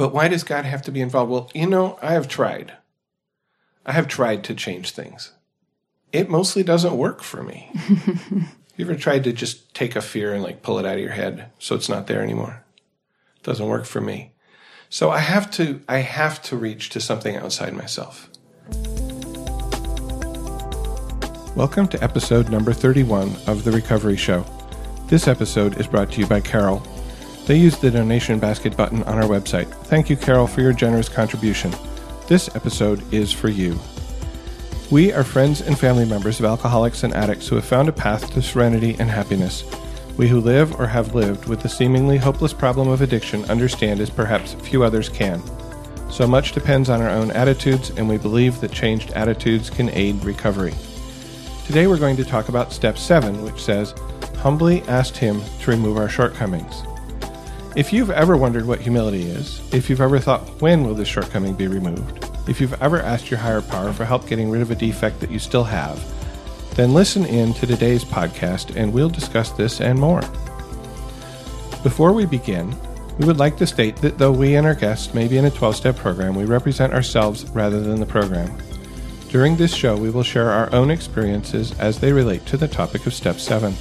But why does God have to be involved? Well, you know, I have tried. I have tried to change things. It mostly doesn't work for me. you ever tried to just take a fear and like pull it out of your head so it's not there anymore? It doesn't work for me. So I have to I have to reach to something outside myself. Welcome to episode number 31 of The Recovery Show. This episode is brought to you by Carol. They used the donation basket button on our website. Thank you, Carol, for your generous contribution. This episode is for you. We are friends and family members of alcoholics and addicts who have found a path to serenity and happiness. We who live or have lived with the seemingly hopeless problem of addiction understand as perhaps few others can. So much depends on our own attitudes, and we believe that changed attitudes can aid recovery. Today we're going to talk about step 7, which says, Humbly asked Him to remove our shortcomings. If you've ever wondered what humility is, if you've ever thought, when will this shortcoming be removed? If you've ever asked your higher power for help getting rid of a defect that you still have, then listen in to today's podcast and we'll discuss this and more. Before we begin, we would like to state that though we and our guests may be in a 12 step program, we represent ourselves rather than the program. During this show, we will share our own experiences as they relate to the topic of Step 7.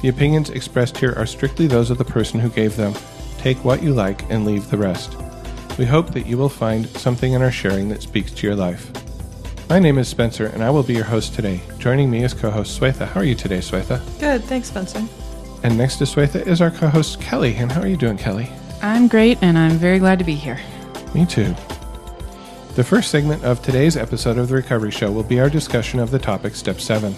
The opinions expressed here are strictly those of the person who gave them. Take what you like and leave the rest. We hope that you will find something in our sharing that speaks to your life. My name is Spencer, and I will be your host today. Joining me is co host Swetha. How are you today, Swetha? Good, thanks, Spencer. And next to Swetha is our co host Kelli. And how are you doing, Kelli? I'm great, and I'm very glad to be here. Me too. The first segment of today's episode of The Recovery Show will be our discussion of the topic Step 7.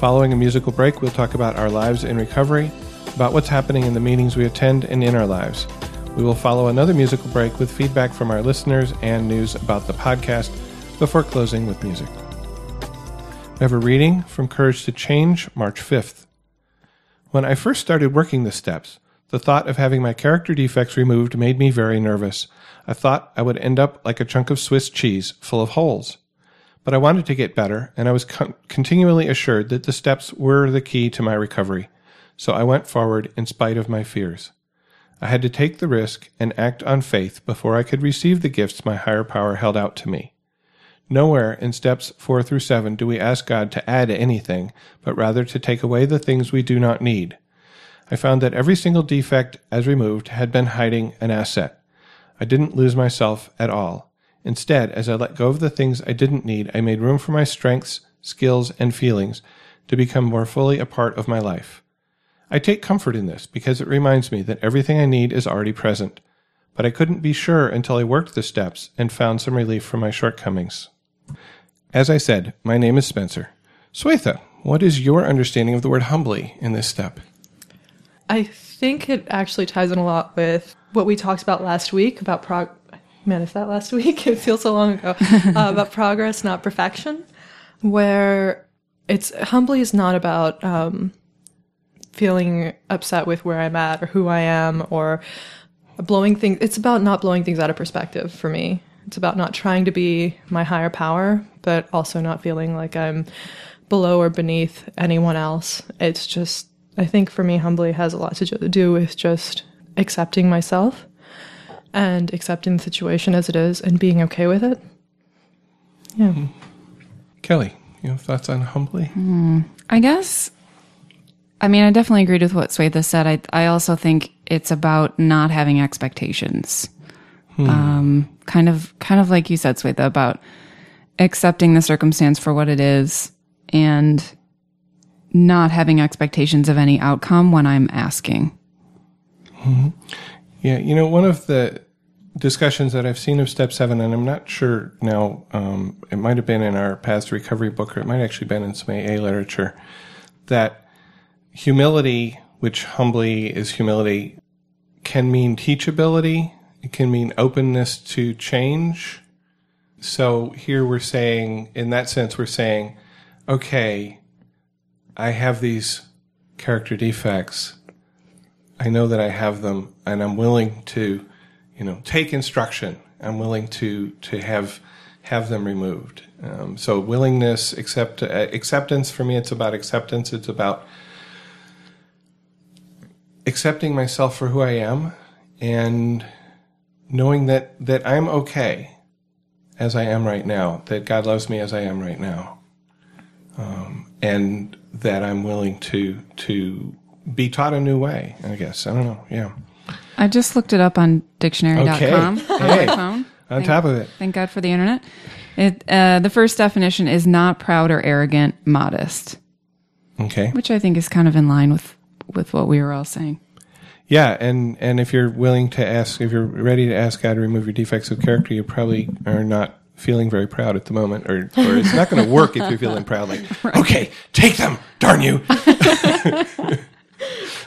Following a musical break, we'll talk about our lives in recovery, about what's happening in the meetings we attend and in our lives. We will follow another musical break with feedback from our listeners and news about the podcast before closing with music. We have a reading from Courage to Change, March 5th. When I first started working the steps, the thought of having my character defects removed made me very nervous. I thought I would end up like a chunk of Swiss cheese full of holes. But I wanted to get better, and I was con- continually assured that the steps were the key to my recovery. So I went forward in spite of my fears. I had to take the risk and act on faith before I could receive the gifts my higher power held out to me. Nowhere in steps 4 through 7 do we ask God to add anything, but rather to take away the things we do not need. I found that every single defect, as removed, had been hiding an asset. I didn't lose myself at all. Instead, as I let go of the things I didn't need, I made room for my strengths, skills, and feelings to become more fully a part of my life. I take comfort in this because it reminds me that everything I need is already present, but I couldn't be sure until I worked the steps and found some relief from my shortcomings. As I said, my name is Spencer. Swetha, what is your understanding of the word humbly in this step? I think it actually ties in a lot with what we talked about last week about prog. Man, is that last week? It feels so long ago. uh, about progress, not perfection, where it's humbly is not about um, feeling upset with where I'm at or who I am or blowing things. It's about not blowing things out of perspective for me. It's about not trying to be my higher power, but also not feeling like I'm below or beneath anyone else. It's just, I think for me, humbly has a lot to do with just accepting myself and accepting the situation as it is and being okay with it. Yeah. Mm-hmm. Kelli, you have thoughts on humbly? Mm, I guess. I mean, I definitely agreed with what Swetha said. I I also think it's about not having expectations. Hmm. Um, kind of, kind of like you said, Swetha, about accepting the circumstance for what it is and not having expectations of any outcome when I'm asking. Mm-hmm. Yeah, you know, one of the discussions that I've seen of Step Seven, and I'm not sure now, um, it might have been in our Paths to Recovery book, or it might actually been in some AA literature, that humility, which humbly is humility, can mean teachability it can mean openness to change. So here we're saying, in that sense, we're saying, okay, I have these character defects. I know that I have them, and I'm willing to, you know, take instruction. I'm willing to to have have them removed. Um, so willingness, accept uh, acceptance for me, it's about acceptance. It's about accepting myself for who I am and knowing that that I'm okay as I am right now, that God loves me as I am right now, um, and that I'm willing to to be taught a new way. I guess I don't know. Yeah, I just looked it up on dictionary.com Okay. on Hey. my phone. on top of it, Thank God for the internet. It, uh, the first definition is not proud or arrogant, modest, okay, which I think is kind of in line with, with what we were all saying. yeah, and and if you're willing to ask, if you're ready to ask God to remove your defects of character, you probably are not feeling very proud at the moment, or or it's not going to work if you're feeling proud. Like, okay, take them, darn you.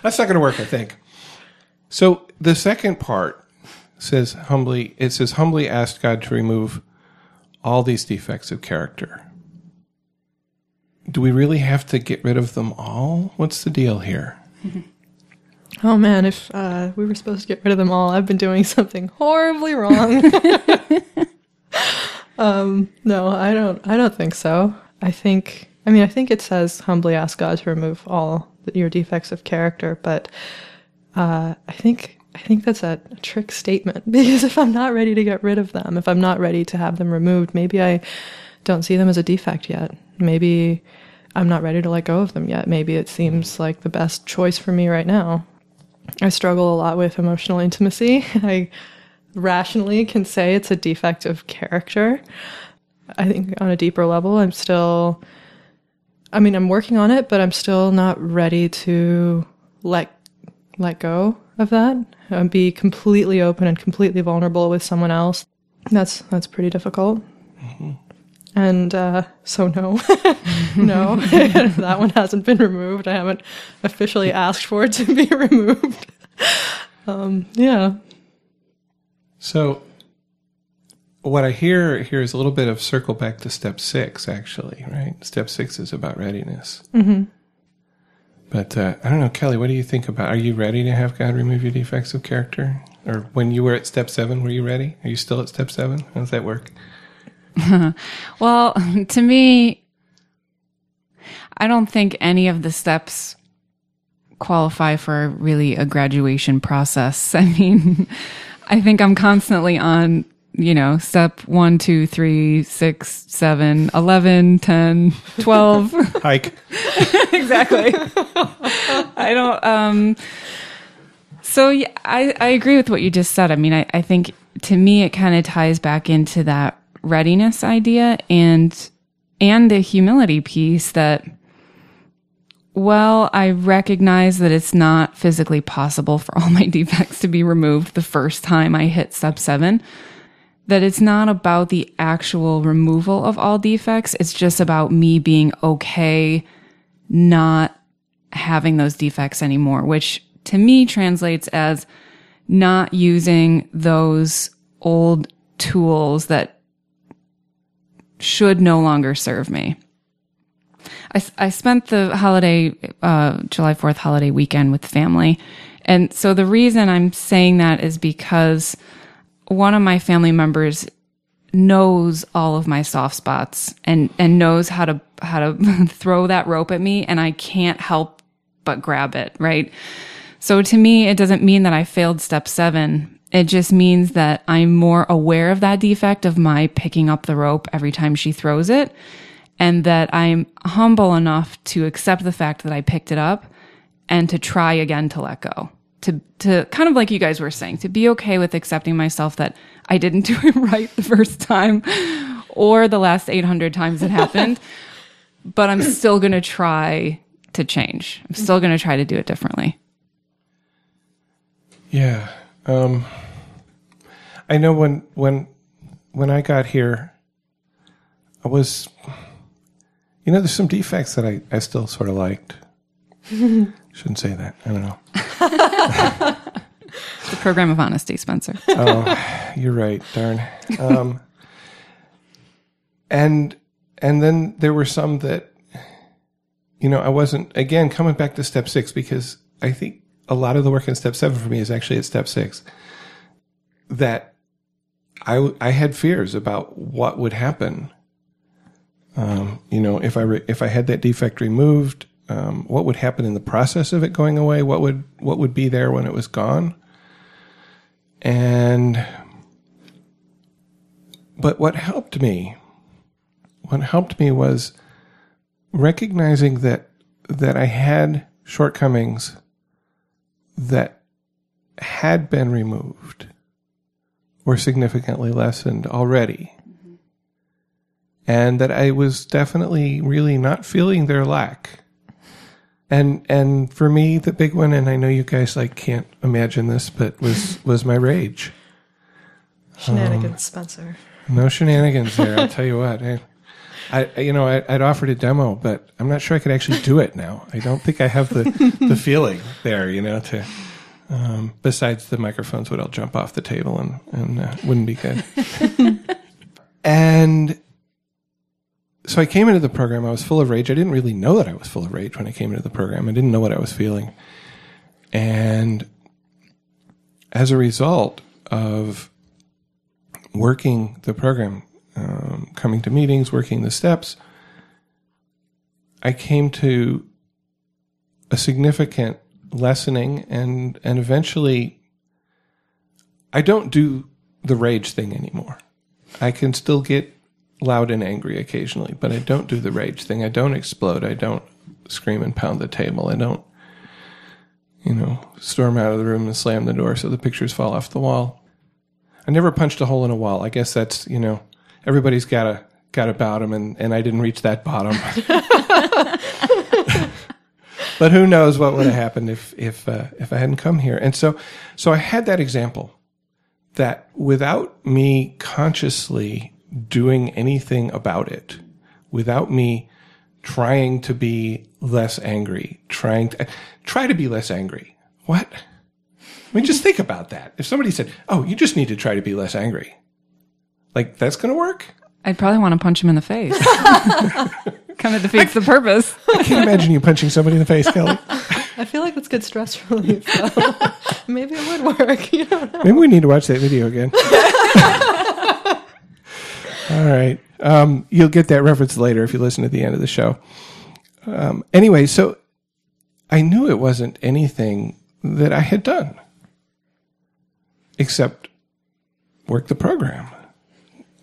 That's not going to work, I think. So the second part says humbly. It says humbly asked God to remove all these defects of character. Do we really have to get rid of them all? What's the deal here? Oh man, if uh, we were supposed to get rid of them all, I've been doing something horribly wrong. um, no, I don't. I don't think so. I think. I mean, I think it says humbly ask God to remove all your defects of character, but uh, I think I think that's a, trick statement because if I'm not ready to get rid of them, if I'm not ready to have them removed, maybe I don't see them as a defect yet. Maybe I'm not ready to let go of them yet. Maybe it seems like the best choice for me right now. I struggle a lot with emotional intimacy. I rationally can say it's a defect of character. I think on a deeper level, I'm still, I mean, I'm working on it, but I'm still not ready to let let go of that and be completely open and completely vulnerable with someone else. That's that's pretty difficult. And uh, so no, no, that one hasn't been removed. I haven't officially asked for it to be removed. Um, yeah, So, what I hear here is a little bit of circle back to step six, actually, right? Step six is about readiness. Mm-hmm. But uh, I don't know, Kelli, what do you think about? Are you ready to have God remove your defects of character? Or when you were at step seven, were you ready? Are you still at step seven? How does that work? Well, to me, I don't think any of the steps qualify for really a graduation process. I mean, I think I'm constantly on, you know, step one, two, three, six, seven, 11, 10, 12. Hike. exactly. I don't. Um, so yeah, I, I agree with what you just said. I mean, I, I think to me it kind of ties back into that readiness idea and and the humility piece that. Well, I recognize that it's not physically possible for all my defects to be removed the first time I hit step seven. That it's not about the actual removal of all defects. It's just about me being okay not having those defects anymore, which to me translates as not using those old tools that should no longer serve me. I, I spent the holiday, uh, July 4th holiday weekend with family. And so the reason I'm saying that is because one of my family members knows all of my soft spots and and knows how to how to throw that rope at me and I can't help but grab it, right? So to me it doesn't mean that I failed step 7. It just means that I'm more aware of that defect of my picking up the rope every time she throws it and that I'm humble enough to accept the fact that I picked it up and to try again to let go. To, to kind of like you guys were saying, to be okay with accepting myself that I didn't do it right the first time or the last 800 times it happened, but I'm still going to try to change. I'm still going to try to do it differently. Yeah. Um, I know when when when I got here, I was, you know, there's some defects that I, I still sort of liked. Shouldn't say that. I don't know. The program of honesty, Spencer. Oh, you're right. Darn. Um, and and then there were some that, you know, I wasn't. Again, coming back to step six because I think a lot of the work in step seven for me is actually at step six. That I I had fears about what would happen. Um, you know, if I re- if I had that defect removed, um, what would happen in the process of it going away? What would what would be there when it was gone? And but what helped me, what helped me was recognizing that that I had shortcomings that had been removed or significantly lessened already. And that I was definitely really not feeling their lack. And and for me the big one and I know you guys like can't imagine this but was was my rage. Shenanigans, Spencer. No shenanigans there. I'll tell you what. I, I you know, I, I'd offered a demo, but I'm not sure I could actually do it now. I don't think I have the the feeling there. You know, to um, besides the microphones would all jump off the table and and uh, wouldn't be good. and so I came into the program. I was full of rage. I didn't really know that I was full of rage when I came into the program. I didn't know what I was feeling, and as a result of working the program, um, coming to meetings, working the steps, I came to a significant lessening and and eventually I don't do the rage thing anymore. I can still get loud and angry occasionally, but I don't do the rage thing. I don't explode. I don't scream and pound the table. I don't you know, storm out of the room and slam the door so the pictures fall off the wall. I never punched a hole in a wall. I guess that's you know everybody's got a got a bottom, and and I didn't reach that bottom. but who knows what would have happened if if uh, if I hadn't come here? And so so I had that example that without me consciously doing anything about it, without me trying to be less angry, trying to try to be less angry. What? I mean, just think about that. If somebody said, "Oh, you just need to try to be less angry," like that's going to work. I'd probably want to punch him in the face. kind of defeats the purpose. I can't imagine you punching somebody in the face, Kelli. I feel like that's good stress relief. So maybe it would work. You don't know. Maybe we need to watch that video again. All right. Um, you'll get that reference later if you listen to the end of the show. Um, anyway, so I knew it wasn't anything that I had done except work the program.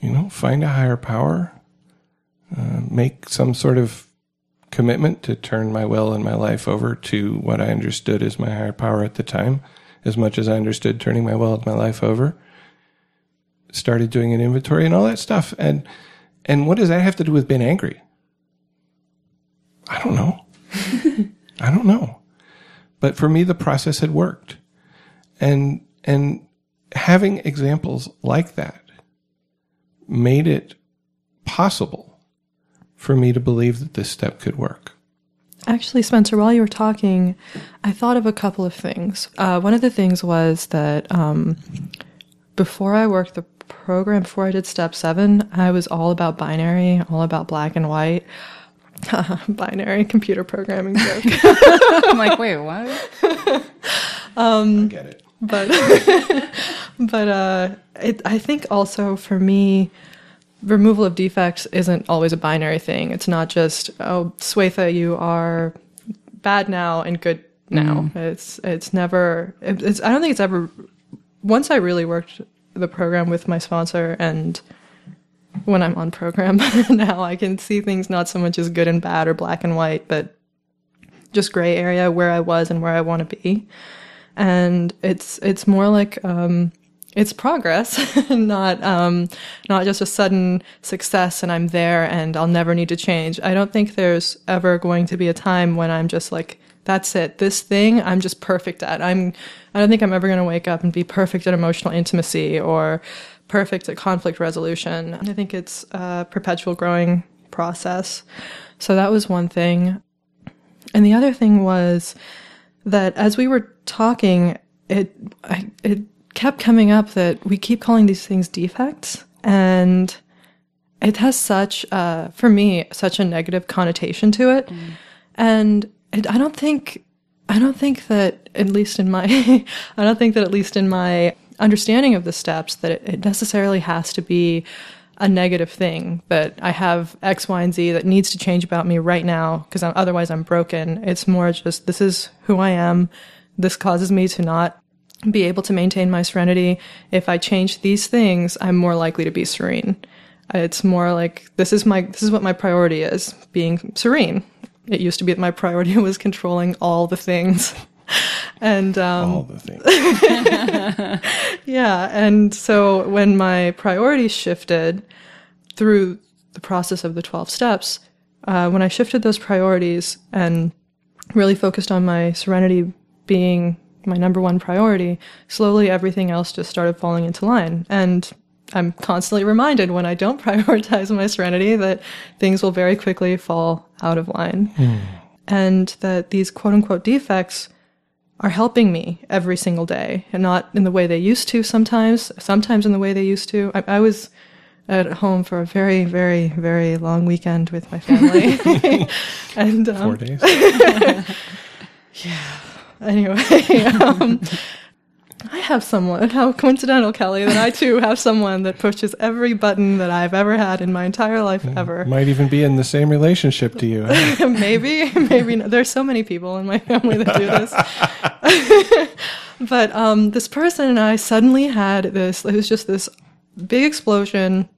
You know, find a higher power, uh, make some sort of commitment to turn my will and my life over to what I understood as my higher power at the time, as much as I understood turning my will and my life over. Started doing an inventory and all that stuff. And and what does that have to do with being angry? I don't know. I don't know. But for me the process had worked. And and having examples like that made it possible for me to believe that this step could work. Actually, Spencer, while you were talking, I thought of a couple of things. Uh, one of the things was that um, before I worked the program, before I did step seven, I was all about binary, all about black and white. binary computer programming joke. I'm like, wait, what? I get it. but but uh, it, I think also for me, removal of defects isn't always a binary thing. It's not just oh, Swetha, you are bad now and good now. It's it's never. It's I don't think it's ever. Once I really worked the program with my sponsor and when I'm on program now, I can see things not so much as good and bad or black and white, but just gray area where I was and where I want to be and it's it's more like um, it's progress, not um, not just a sudden success and I'm there and I'll never need to change. I don't think there's ever going to be a time when I'm just like that's it. This thing I'm just perfect at. I'm I don't think I'm ever going to wake up and be perfect at emotional intimacy or perfect at conflict resolution. I think it's a perpetual growing process. So that was one thing. And the other thing was that as we were talking, it I, it kept coming up that we keep calling these things defects, and it has such, uh, for me, such a negative connotation to it, and it, I don't think I don't think that at least in my I don't think that at least in my understanding of the steps that it, it necessarily has to be a negative thing that I have X, Y, and Z that needs to change about me right now because otherwise I'm broken. It's more just this is who I am. This causes me to not be able to maintain my serenity. If I change these things, I'm more likely to be serene. It's more like this is my this is what my priority is, being serene. It used to be that my priority was controlling all the things. and um, All the things. yeah, and so when my priorities shifted through the process of the 12 steps, uh, when I shifted those priorities and really focused on my serenity being my number one priority, slowly everything else just started falling into line. And I'm constantly reminded when I don't prioritize my serenity that things will very quickly fall out of line. And that these quote unquote defects are helping me every single day and not in the way they used to sometimes, sometimes in the way they used to. I, I was at home for a very, very, very long weekend with my family. and um, Four days. Yeah. Anyway, um, I have someone, how coincidental, Kelli, that I too have someone that pushes every button that I've ever had in my entire life ever. Might even be in the same relationship to you. huh? maybe, maybe not. There's so many people in my family that do this. but um, this person and I suddenly had this, it was just this big explosion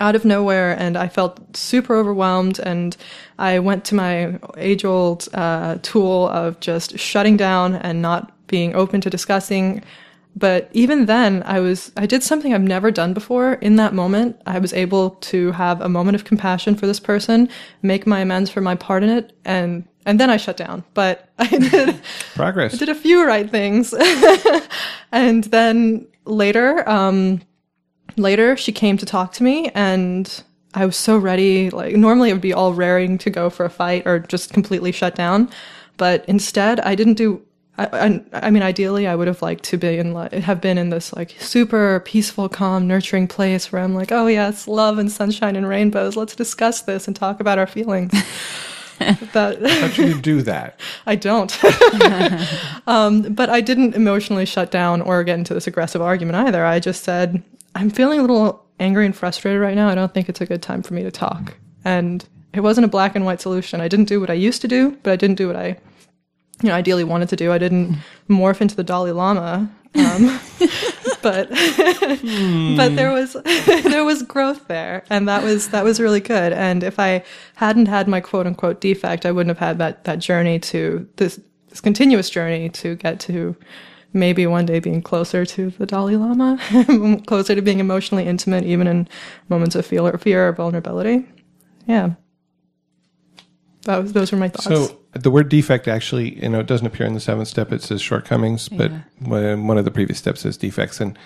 out of nowhere and I felt super overwhelmed and I went to my age old uh, tool of just shutting down and not being open to discussing. But even then, I was, I did something I've never done before. In that moment, I was able to have a moment of compassion for this person, make my amends for my part in it, and, and then I shut down. But I did, Progress. did a few right things. and then later, um, later she came to talk to me and I was so ready. Like normally it would be all raring to go for a fight or just completely shut down. But instead I didn't do I, I, I mean, ideally, I would have liked to be in, like, have been in this like super peaceful, calm, nurturing place where I'm like, oh yes, love and sunshine and rainbows. Let's discuss this and talk about our feelings. but How should you do that? I don't. um, but I didn't emotionally shut down or get into this aggressive argument either. I just said, I'm feeling a little angry and frustrated right now. I don't think it's a good time for me to talk. And it wasn't a black and white solution. I didn't do what I used to do, but I didn't do what I, you know, ideally wanted to do. I didn't morph into the Dalai Lama. Um, but but there was there was growth there and that was that was really good and if i hadn't had my quote unquote defect i wouldn't have had that that journey to this this continuous journey to get to maybe one day being closer to the dalai lama closer to being emotionally intimate even in moments of fear or fear or vulnerability yeah that was those were my thoughts So the word defect actually, you know, it doesn't appear in the seventh step. It says shortcomings, but Yeah. one of the previous steps says defects. And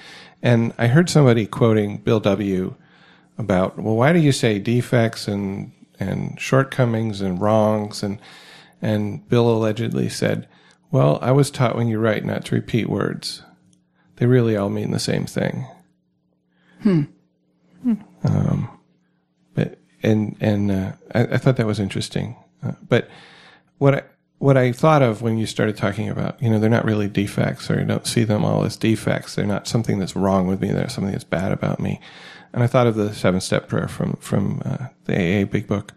and I heard somebody quoting Bill W. about, well, why do you say defects and and shortcomings and wrongs and and Bill allegedly said, well, I was taught when you write not to repeat words. They really all mean the same thing. Hmm. Um, but and and uh, I, I thought that was interesting. Uh, but what I what I thought of when you started talking about, you know, they're not really defects, or you don't see them all as defects. They're not something that's wrong with me. They're something that's bad about me. And I thought of the seven step prayer from from uh, the AA Big Book.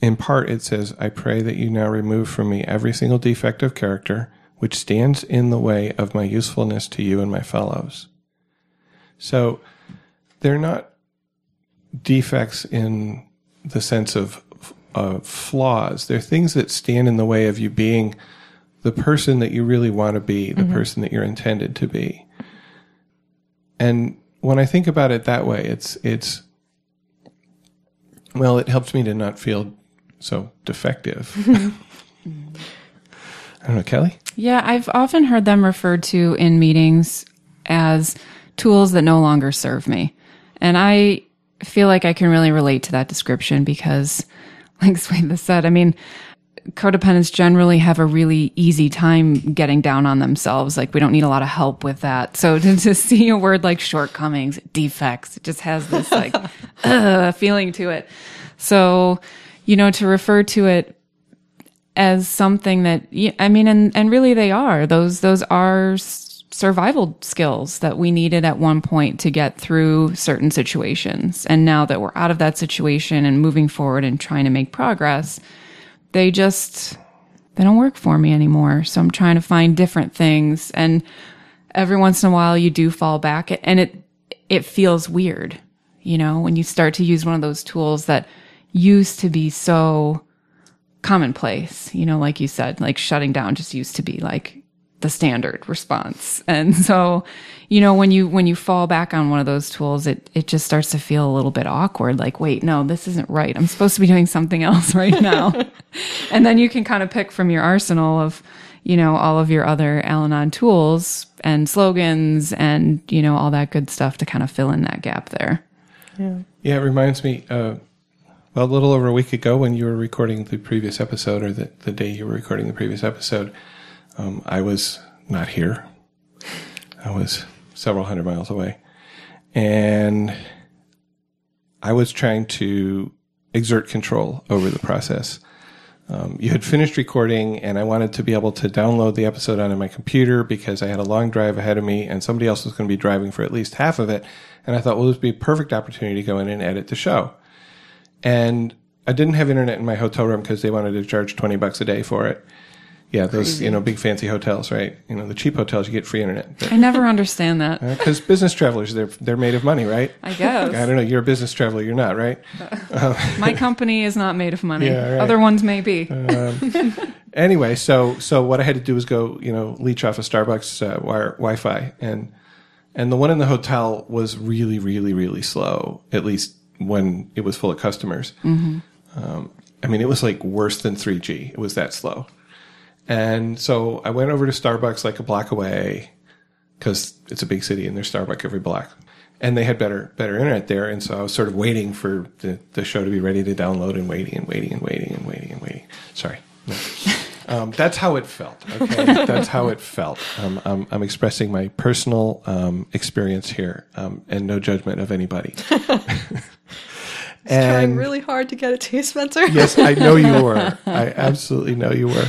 In part, it says, "I pray that you now remove from me every single defect of character which stands in the way of my usefulness to you and my fellows." So, they're not defects in the sense of of flaws. They're things that stand in the way of you being the person that you really want to be, the mm-hmm. person that you're intended to be. And when I think about it that way, it's it's well, it helps me to not feel so defective. I don't know, Kelli. Yeah, I've often heard them referred to in meetings as tools that no longer serve me. And I feel like I can really relate to that description because, like Swetha said, I mean, codependents generally have a really easy time getting down on themselves. Like we don't need a lot of help with that. So to, to see a word like shortcomings, defects, it just has this like uh, feeling to it. So, you know, to refer to it as something that I mean, and and really they are those those are survival skills that we needed at one point to get through certain situations. And now that we're out of that situation and moving forward and trying to make progress, they just they don't work for me anymore. So I'm trying to find different things and every once in a while you do fall back and it it feels weird, you know, when you start to use one of those tools that used to be so commonplace, you know, like you said, like shutting down just used to be like the standard response. And so, you know, when you when you fall back on one of those tools, it it just starts to feel a little bit awkward like, wait, no, this isn't right. I'm supposed to be doing something else right now. and then you can kind of pick from your arsenal of, you know, all of your other Al-Anon tools and slogans and, you know, all that good stuff to kind of fill in that gap there. Yeah. Yeah, it reminds me, uh, well, a little over a week ago when you were recording the previous episode, or the, the day you were recording the previous episode, um, I was not here. I was several hundred miles away. And I was trying to exert control over the process. Um, you had finished recording, and I wanted to be able to download the episode onto my computer because I had a long drive ahead of me, and somebody else was going to be driving for at least half of it. And I thought, well, this would be a perfect opportunity to go in and edit the show. And I didn't have internet in my hotel room because they wanted to charge 20 bucks a day for it. Yeah, those, you know, big fancy hotels, right? You know, the cheap hotels, you get free internet. I never understand that. Because business travelers, they're, they're made of money, right? I guess. I don't know. You're a business traveler. You're not, right? My company is not made of money. Yeah, right. Other ones may be. anyway, so so what I had to do was go, you know, leech off a Starbucks uh, wire, Wi-Fi, and and the one in the hotel was really, really, really slow. At least when it was full of customers. Um, I mean, it was like worse than 3G. It was that slow. And so I went over to Starbucks like a block away because it's a big city and there's Starbucks every block. And they had better better internet there, and so I was sort of waiting for the, the show to be ready to download and waiting and waiting and waiting and waiting and waiting. Sorry. No. Um, that's how it felt. Okay, that's how it felt. Um, I'm, I'm expressing my personal um, experience here, um, and no judgment of anybody. and Trying really hard to get it to you, Spencer. yes, I know you were. I absolutely know you were.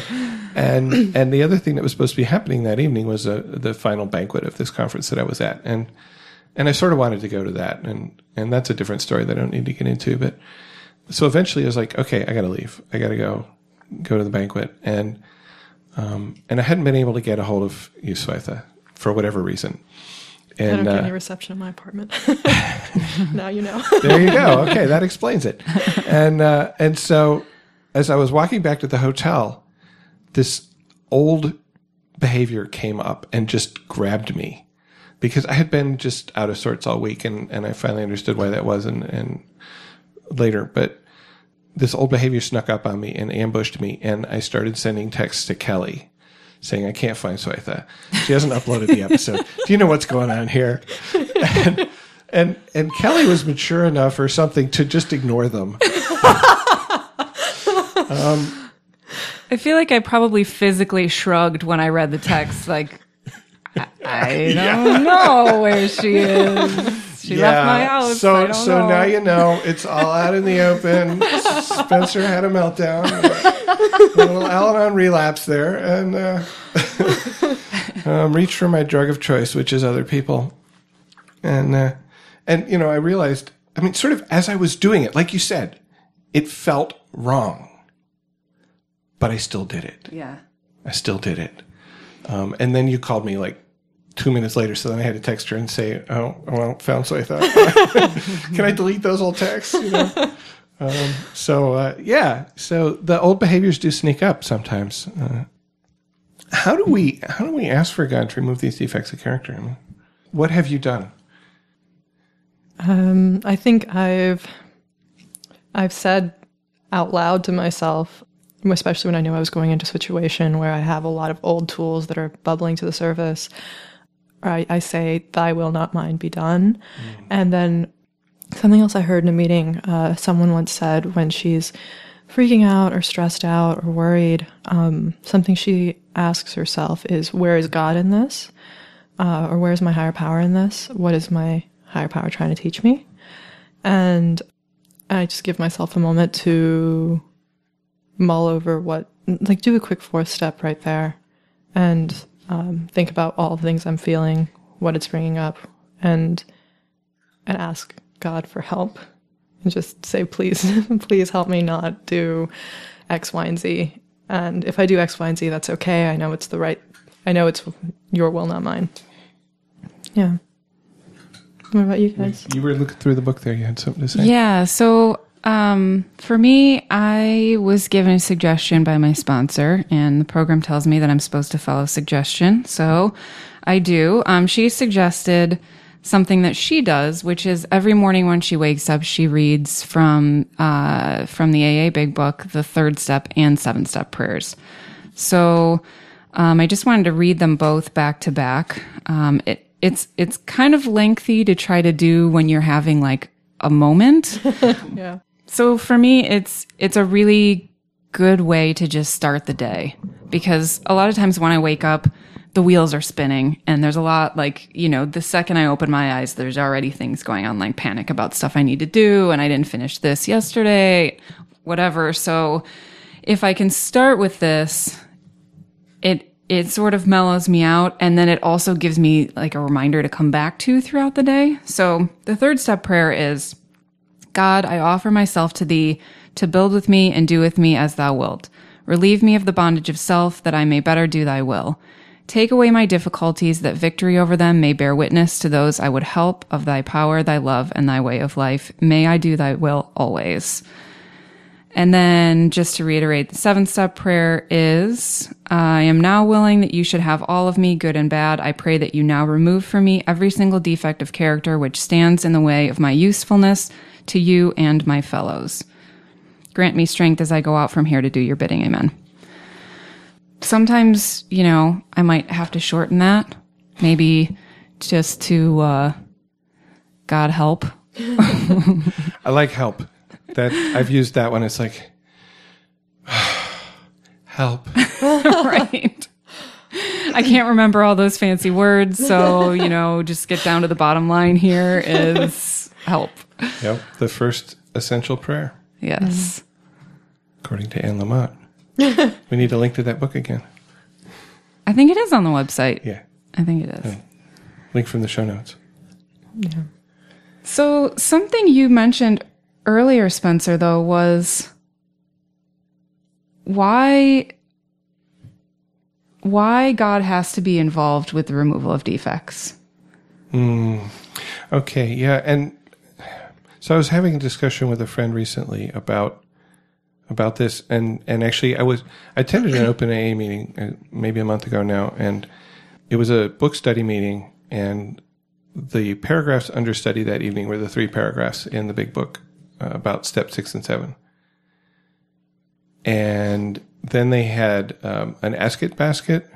And and the other thing that was supposed to be happening that evening was uh, the final banquet of this conference that I was at, and and I sort of wanted to go to that, and and that's a different story that I don't need to get into. But so eventually, I was like, okay, I got to leave. I got to go go to the banquet, and um, and I hadn't been able to get a hold of you, Swetha, for whatever reason. And, I don't get uh, any reception in my apartment. now you know. there you go. Okay, that explains it. And uh, and so, as I was walking back to the hotel, this old behavior came up and just grabbed me because I had been just out of sorts all week, and and I finally understood why that was, and and later, but. This old behavior snuck up on me and ambushed me, and I started sending texts to Kelli saying, I can't find Swetha. She hasn't uploaded the episode. Do you know what's going on here? And, and and Kelli was mature enough or something to just ignore them. Um, I feel like I probably physically shrugged when I read the text, like, I, I don't know where she is. She left my house. So I don't so know. now you know it's all out in the open. Spencer had a meltdown, a little Al-Anon relapse there, and uh, um, reached for my drug of choice, which is other people. And uh, and you know, I realized. I mean, sort of as I was doing it, like you said, it felt wrong, but I still did it. Yeah. I still did it. Um, and then you called me like two minutes later, so then I had to text her and say, "Oh, well, found Swetha. Can I delete those old texts?" You know? um, so uh, yeah, so the old behaviors do sneak up sometimes. Uh, how do we how do we ask for God to remove these defects of character? I mean, what have you done? Um, I think I've I've said out loud to myself, especially when I knew I was going into a situation where I have a lot of old tools that are bubbling to the surface. I, I say, "Thy will, not mine, be done," and then something else I heard in a meeting. Uh, someone once said when she's freaking out or stressed out or worried, um, something she asks herself is, "Where is God in this?" Uh, or where's my higher power in this? What is my higher power trying to teach me? And I just give myself a moment to mull over what, like, do a quick fourth step right there and um, think about all the things I'm feeling, what it's bringing up, and and ask God for help, and just say, please, please help me not do X, Y, and Z. And if I do X, Y, and Z, that's okay. I know it's the right. I know it's your will, not mine. Yeah. What about you guys? You were looking through the book there. You had something to say. Yeah. So um, for me, I was given a suggestion by my sponsor, and the program tells me that I'm supposed to follow suggestion. So I do. Um, she suggested something that she does, which is every morning when she wakes up, she reads from uh, from the AA Big Book, the third step and seven step prayers. So um, I just wanted to read them both back to back. Um, it, it's it's kind of lengthy to try to do when you're having like a moment. Yeah. So for me, it's it's a really good way to just start the day because a lot of times when I wake up, the wheels are spinning and there's a lot like, you know, the second I open my eyes, there's already things going on like panic about stuff I need to do and I didn't finish this yesterday, whatever. So if I can start with this, it it sort of mellows me out and then it also gives me like a reminder to come back to throughout the day. So the third step prayer is God, I offer myself to thee to build with me and do with me as thou wilt. Relieve me of the bondage of self that I may better do thy will. Take away my difficulties that victory over them may bear witness to those I would help of thy power, thy love, and thy way of life. May I do thy will always. And then just to reiterate, the seventh step prayer is, I am now willing that you should have all of me, good and bad. I pray that you now remove from me every single defect of character which stands in the way of my usefulness to you and my fellows. Grant me strength as I go out from here to do your bidding. Amen. Sometimes, you know, I might have to shorten that, maybe just to, uh, God help. I like help. That I've used that one. It's like help. right. I can't remember all those fancy words, so you know, just get down to the bottom line here is help. Yep. The first essential prayer, Yes. Mm-hmm. according to Anne Lamott. we need a link to that book again. I think it is on the website. Yeah. I think it is. Link from the show notes. Yeah. So, something you mentioned earlier, Spencer, though, was why why God has to be involved with the removal of defects. Hmm. Okay, yeah, and so I was having a discussion with a friend recently about about this, and and actually I was I attended an open AA meeting uh, maybe a month ago now, and it was a book study meeting, and the paragraphs under study that evening were the three paragraphs in the big book uh, about step six and seven, and then they had um, an ask it basket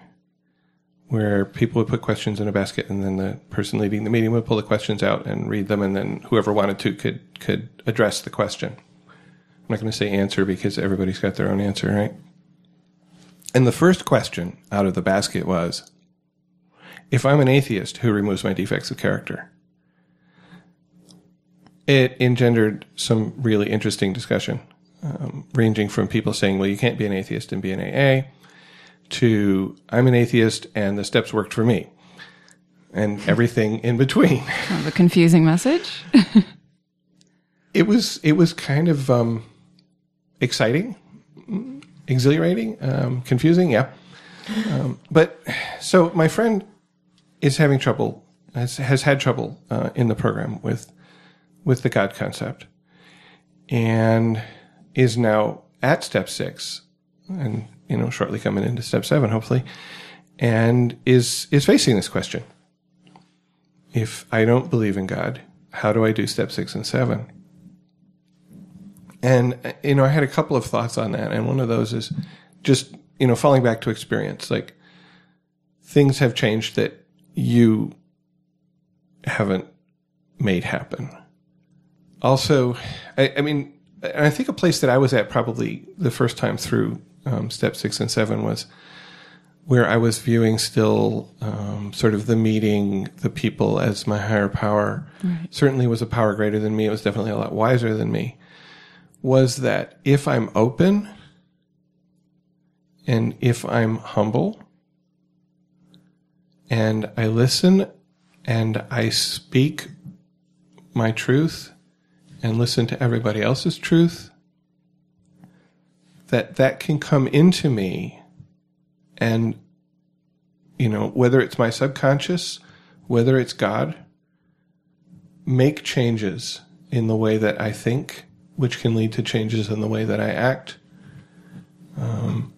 where people would put questions in a basket and then the person leading the meeting would pull the questions out and read them and then whoever wanted to could could address the question. I'm not going to say answer because everybody's got their own answer, right? And the first question out of the basket was if I'm an atheist who removes my defects of character. It engendered some really interesting discussion, um, ranging from people saying, well, you can't be an atheist and be an AA, to I'm an atheist and the steps worked for me, and everything in between. Kind of a confusing message. It was it was kind of um, exciting, exhilarating, um, confusing, yeah. Um, but so my friend is having trouble has has had trouble uh, in the program with with the God concept, and is now at step six, and you know shortly coming into step seven, hopefully, and is is facing this question: If I don't believe in God, how do I do step six and seven? And you know, I had a couple of thoughts on that, and one of those is just you know falling back to experience. Like things have changed that you haven't made happen. Also, I, I mean, and I think a place that I was at probably the first time through um, step six and seven was where I was viewing still um, sort of the meeting, the people as my higher power. Certainly was a power greater than me. It was definitely a lot wiser than me was that if I'm open and if I'm humble and I listen and I speak my truth and listen to everybody else's truth, that that can come into me and, you know, whether it's my subconscious whether it's God, make changes in the way that I think, which can lead to changes in the way that I act. Um,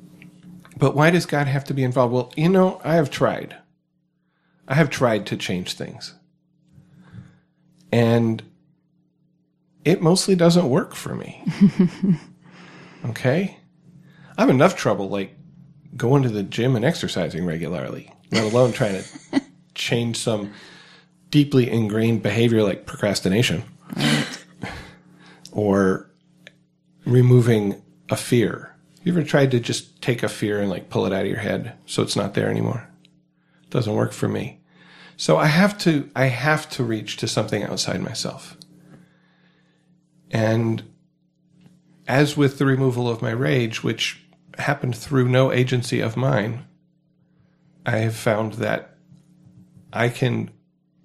but why does God have to be involved? Well, you know, I have tried. I have tried to change things. And it mostly doesn't work for me. okay? I have enough trouble, like, going to the gym and exercising regularly, let alone trying to change some deeply ingrained behavior like procrastination or removing a fear. You ever tried to just take a fear and like pull it out of your head so it's not there anymore? It doesn't work for me. So I have to, I have to reach to something outside myself. And as with the removal of my rage, which happened through no agency of mine, I have found that I can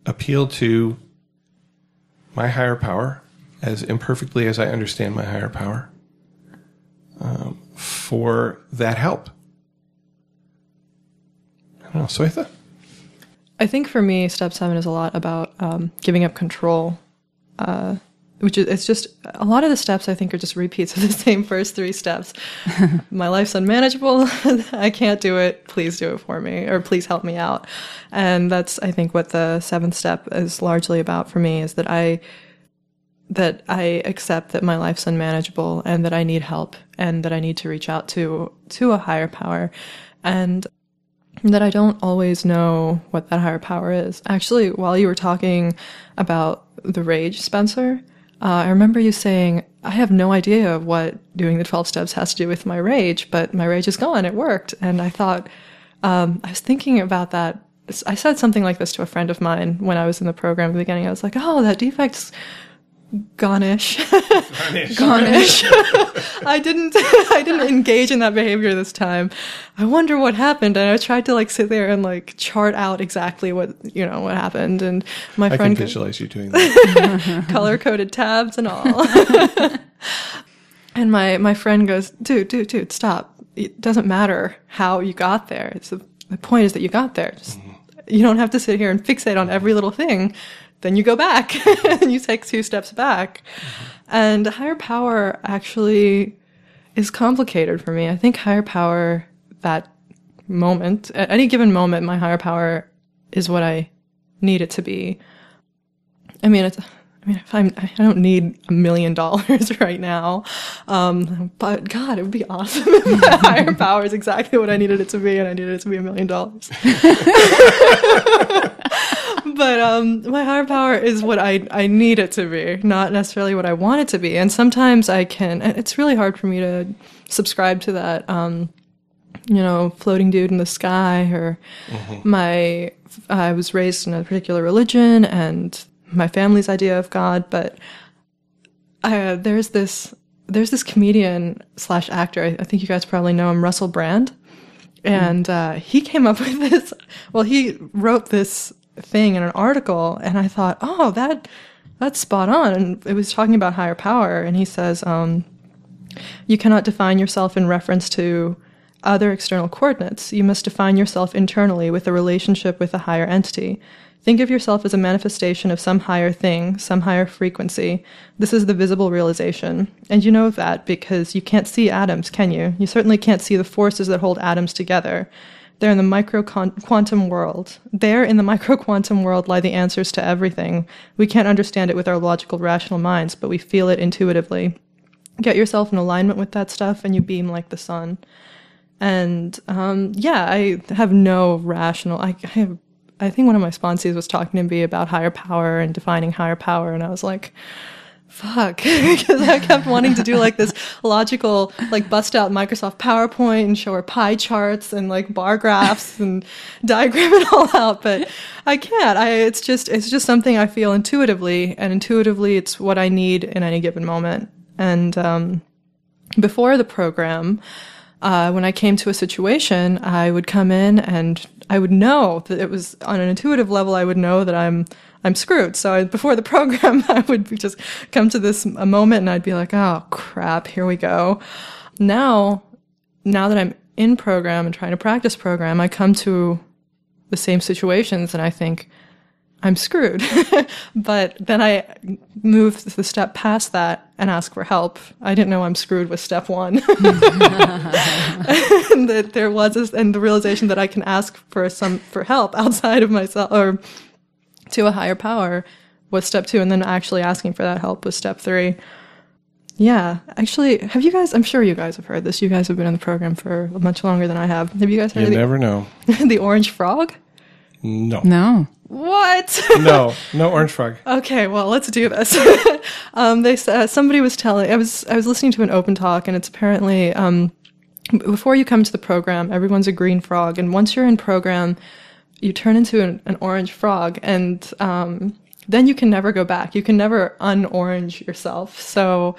appeal to my higher power as imperfectly as I understand my higher power um, for that help. I don't know, Swetha? I think for me, step seven is a lot about um, giving up control. Uh, which is it's just a lot of the steps I think are just repeats of the same first three steps. My life's unmanageable. I can't do it. Please do it for me, or please help me out. And that's I think what the seventh step is largely about for me is that I that I accept that my life's unmanageable and that I need help and that I need to reach out to to a higher power and that I don't always know what that higher power is. Actually, while you were talking about the rage, Spencer, uh, I remember you saying, I have no idea of what doing the 12 steps has to do with my rage, but my rage is gone. It worked. And I thought, um, I was thinking about that. I said something like this to a friend of mine when I was in the program at the beginning. I was like, oh, that defect's gonish. gonish. I didn't I didn't engage in that behavior this time. I wonder what happened and I tried to like sit there and like chart out exactly what you know what happened and my I friend can visualize you doing that. color coded tabs and all. and my my friend goes, "Dude, dude, dude, stop. It doesn't matter how you got there. It's the, the point is that you got there. Just, mm-hmm. you don't have to sit here and fixate on every little thing." Then you go back and you take two steps back. And higher power actually is complicated for me. I think higher power, that moment, at any given moment, my higher power is what I need it to be. I mean, it's, I mean, if I'm, I don't need a million dollars right now. Um, but God, it would be awesome if my higher power is exactly what I needed it to be and I needed it to be a million dollars. But um, my higher power is what I, I need it to be, not necessarily what I want it to be. And sometimes I can, it's really hard for me to subscribe to that, um, you know, floating dude in the sky or mm-hmm. my, I was raised in a particular religion and my family's idea of God, but I, uh, there's this, there's this comedian slash actor. I, I think you guys probably know him, Russell Brand and uh, he came up with this. Well, he wrote this thing in an article, and I thought, oh, that that's spot on. And it was talking about higher power, and he says, um, you cannot define yourself in reference to other external coordinates. You must define yourself internally with a relationship with a higher entity. Think of yourself as a manifestation of some higher thing, some higher frequency. This is the visible realization. And you know that because you can't see atoms, can you? You certainly can't see the forces that hold atoms together. They're in the micro quantum world. There in the micro quantum world lie the answers to everything. We can't understand it with our logical, rational minds, but we feel it intuitively. Get yourself in alignment with that stuff and you beam like the sun. And um, yeah, I have no rational. I, I have. I think one of my sponsees was talking to me about higher power and defining higher power, and I was like, fuck? Because i kept wanting to do like this logical like bust out microsoft powerpoint and show her pie charts and like bar graphs and diagram it all out but i can't. I it's just it's just something i feel intuitively and intuitively it's what i need in any given moment. And um, before the program uh, when i came to a situation i would come in and i would know that it was on an intuitive level i would know that i'm I'm screwed. So I, before the program, I would just come to this a moment and I'd be like, oh crap, here we go. Now, now that I'm in program and trying to practice program, I come to the same situations and I think, I'm screwed. but then I moved the step past that and ask for help. I didn't know I'm screwed with step one. and that there was, and the realization that I can ask for some, for help outside of myself or to a higher power was step two. And then actually asking for that help was step three. Yeah, actually, have you guys? I'm sure you guys have heard this. You guys have been in the program for much longer than I have. Have you guys heard You of the, never know. the orange frog? No. No. What? No. No orange frog. okay, well, let's do this. um, they said somebody was telling. I was I was listening to an open talk, and it's apparently um, before you come to the program, everyone's a green frog, and once you're in program, you turn into an, an orange frog, and um, then you can never go back. You can never un-orange yourself. So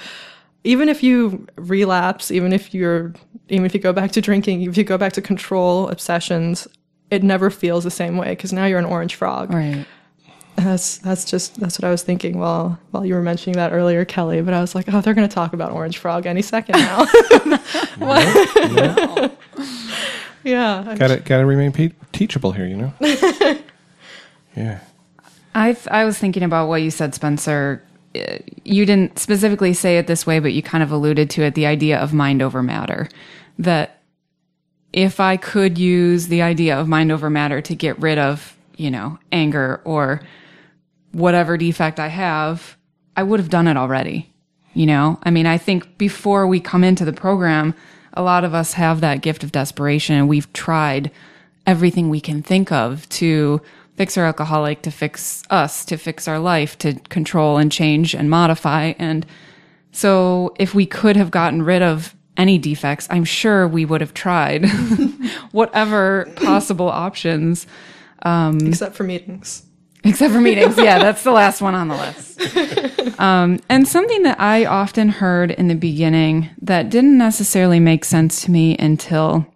even if you relapse, even if you're, even if you go back to drinking, if you go back to control obsessions, it never feels the same way because now you're an orange frog. Right. That's that's just that's what I was thinking while while you were mentioning that earlier, Kelli. But I was like, oh, they're going to talk about orange frog any second now. yeah, I'm Got to got to remain pe- teachable here, you know. yeah. I I was thinking about what you said, Spencer. Uh, You didn't specifically say it this way, but you kind of alluded to it the idea of mind over matter. That if I could use the idea of mind over matter to get rid of, you know, anger or whatever defect I have, I would have done it already. You know, I mean, I think before we come into the program, a lot of us have that gift of desperation and we've tried everything we can think of to fix our alcoholic, to fix us, to fix our life, to control and change and modify. And so if we could have gotten rid of any defects, I'm sure we would have tried whatever possible options, um, except for meetings. Except for meetings. Yeah, that's the last one on the list. Um, and something that I often heard in the beginning that didn't necessarily make sense to me until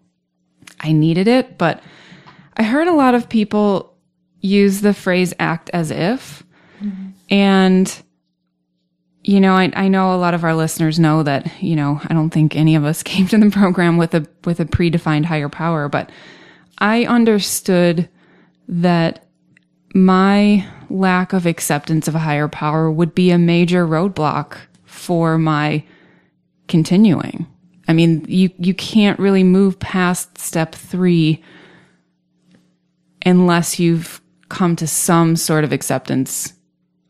I needed it, but I heard a lot of people use the phrase act as if. And, you know, I, I know a lot of our listeners know that, you know, I don't think any of us came to the program with a, with a predefined higher power, but I understood that my lack of acceptance of a higher power would be a major roadblock for my continuing. I mean, you, you can't really move past step three unless you've come to some sort of acceptance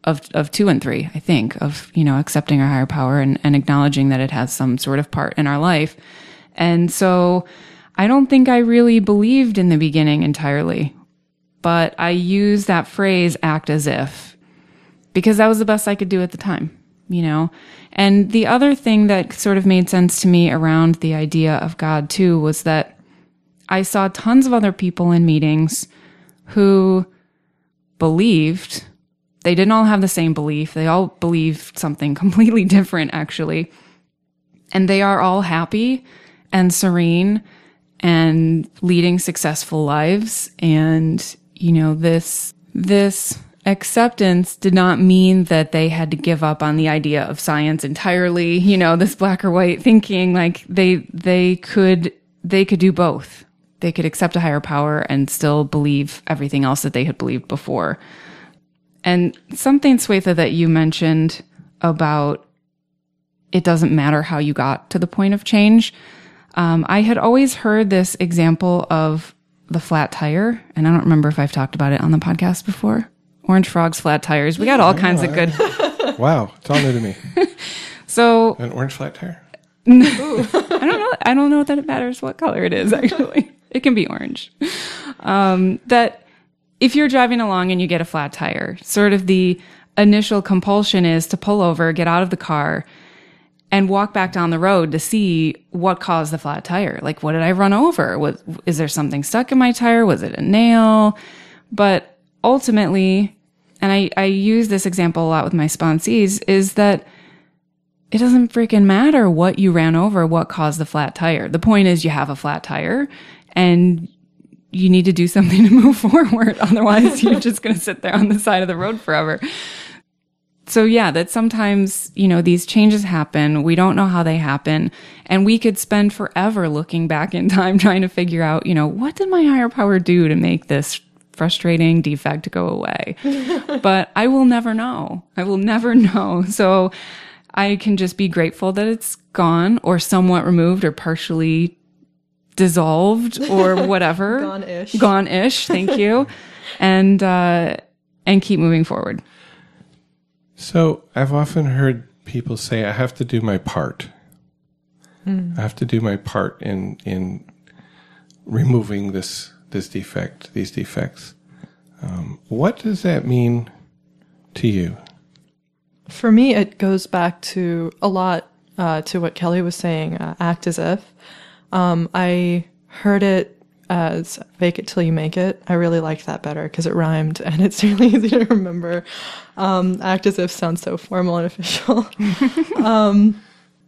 of, of two and three, I think, of, you know, accepting our higher power and, and acknowledging that it has some sort of part in our life. And so I don't think I really believed in the beginning entirely, but I used that phrase act as if because that was the best I could do at the time, you know? And the other thing that sort of made sense to me around the idea of God too was that I saw tons of other people in meetings who believed they didn't all have the same belief. They all believed something completely different, actually. And they are all happy and serene and leading successful lives. And, you know, this, this acceptance did not mean that they had to give up on the idea of science entirely, you know, this black or white thinking. Like they, they could, they could do both. They could accept a higher power and still believe everything else that they had believed before. And something, Swetha, that you mentioned about it doesn't matter how you got to the point of change. Um, I had always heard this example of the flat tire, and I don't remember if I've talked about it on the podcast before. Orange frogs, flat tires. We got all kinds of good. Wow, it's all new to me. So An orange flat tire. I don't know. I don't know that it matters what color it is. Actually, it can be orange. Um, that if you're driving along and you get a flat tire, sort of the initial compulsion is to pull over, get out of the car, and walk back down the road to see what caused the flat tire. Like, what did I run over? Was is there something stuck in my tire? Was it a nail? But ultimately, and I, I use this example a lot with my sponsees, is that it doesn't freaking matter what you ran over, what caused the flat tire. The point is you have a flat tire and you need to do something to move forward. Otherwise, you're just going to sit there on the side of the road forever. So yeah, that sometimes, you know, these changes happen. We don't know how they happen. And we could spend forever looking back in time trying to figure out, you know, what did my higher power do to make this frustrating defect go away. but I will never know. I will never know. So I can just be grateful that it's gone or somewhat removed or partially dissolved or whatever. Gone-ish. Gone-ish. Thank you. and, uh, and keep moving forward. So I've often heard people say, I have to do my part. I have to do my part in, in removing this, this defect, these defects. Um, what does that mean to you? For me, it goes back to a lot uh, to what Kelli was saying uh, act as if. Um, I heard it as fake it till you make it. I really liked that better because it rhymed and it's really easy to remember. Um, act as if sounds so formal and official. um,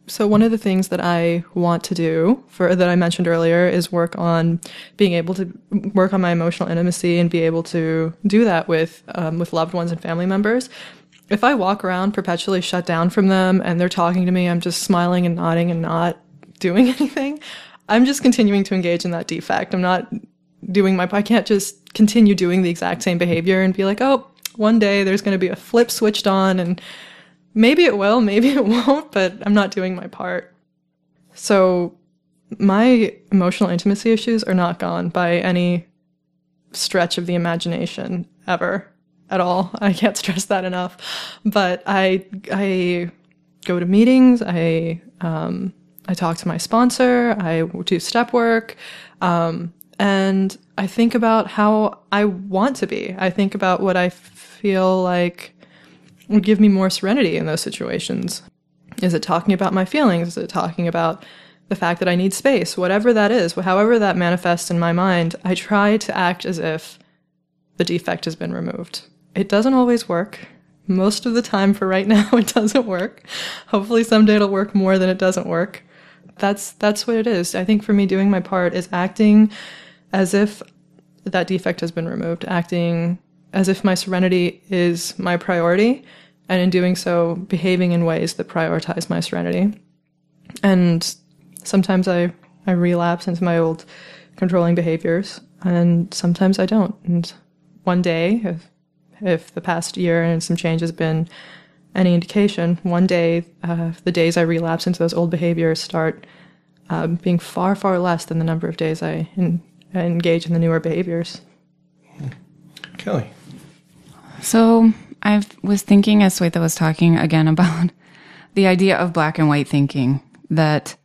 so one of the things that I want to do for that I mentioned earlier is work on being able to work on my emotional intimacy and be able to do that with um, with loved ones and family members. If I walk around perpetually shut down from them and they're talking to me, I'm just smiling and nodding and not doing anything. I'm just continuing to engage in that defect. I'm not doing my. I can't just continue doing the exact same behavior and be like, oh, one day there's going to be a flip switched on and maybe it will, maybe it won't, but I'm not doing my part. So my emotional intimacy issues are not gone by any stretch of the imagination ever at all. I can't stress that enough. But I I go to meetings, I um I talk to my sponsor, I do step work, um, and I think about how I want to be. I think about what I feel like would give me more serenity in those situations. Is it talking about my feelings? Is it talking about the fact that I need space? Whatever that is, however that manifests in my mind, I try to act as if the defect has been removed. It doesn't always work. Most of the time for right now it doesn't work. Hopefully someday it'll work more than it doesn't work. That's that's what it is. I think for me doing my part is acting as if that defect has been removed, acting as if my serenity is my priority, and in doing so, behaving in ways that prioritize my serenity. And sometimes I, I relapse into my old controlling behaviors, and sometimes I don't. And one day, if, if the past year and some change has been any indication, one day, uh, the days I relapse into those old behaviors start uh, being far, far less than the number of days I, in, I engage in the newer behaviors. Kelli. So I was thinking as Swetha was talking again about the idea of black and white thinking that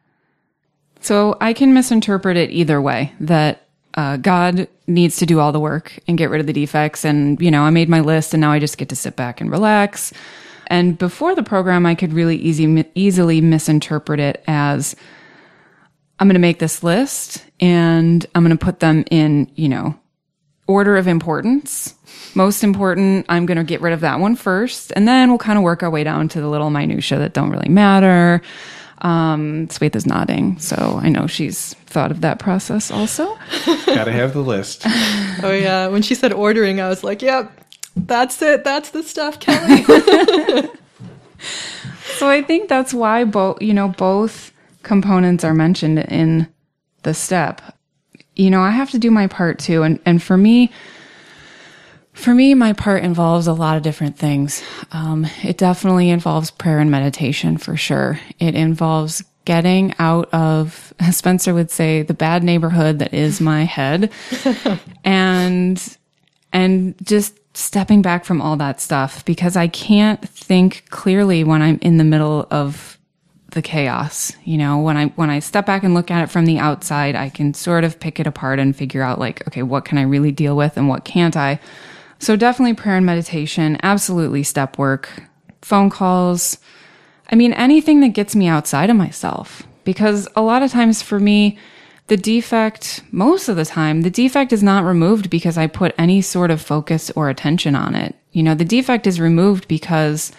so I can misinterpret it either way that uh, God needs to do all the work and get rid of the defects. And, you know, I made my list and now I just get to sit back and relax. And before the program, I could really easy, easily misinterpret it as I'm going to make this list and I'm going to put them in, you know, order of importance. Most important, I'm going to get rid of that one first, and then we'll kind of work our way down to the little minutia that don't really matter. Um, Swetha's nodding, so I know she's thought of that process also. Gotta have the list. oh yeah, when she said ordering, I was like, "Yep, that's it. That's the stuff, Kelli." so I think that's why both, you know, both components are mentioned in the step. You know, I have to do my part too, and and for me, for me, my part involves a lot of different things. Um, it definitely involves prayer and meditation for sure. It involves getting out of, as Spencer would say, the bad neighborhood that is my head and, and just stepping back from all that stuff because I can't think clearly when I'm in the middle of the chaos. You know, when I, when I step back and look at it from the outside, I can sort of pick it apart and figure out like, okay, what can I really deal with and what can't I? So definitely prayer and meditation, absolutely step work, phone calls. I mean, anything that gets me outside of myself. Because a lot of times for me, the defect, most of the time, the defect is not removed because I put any sort of focus or attention on it. You know, the defect is removed because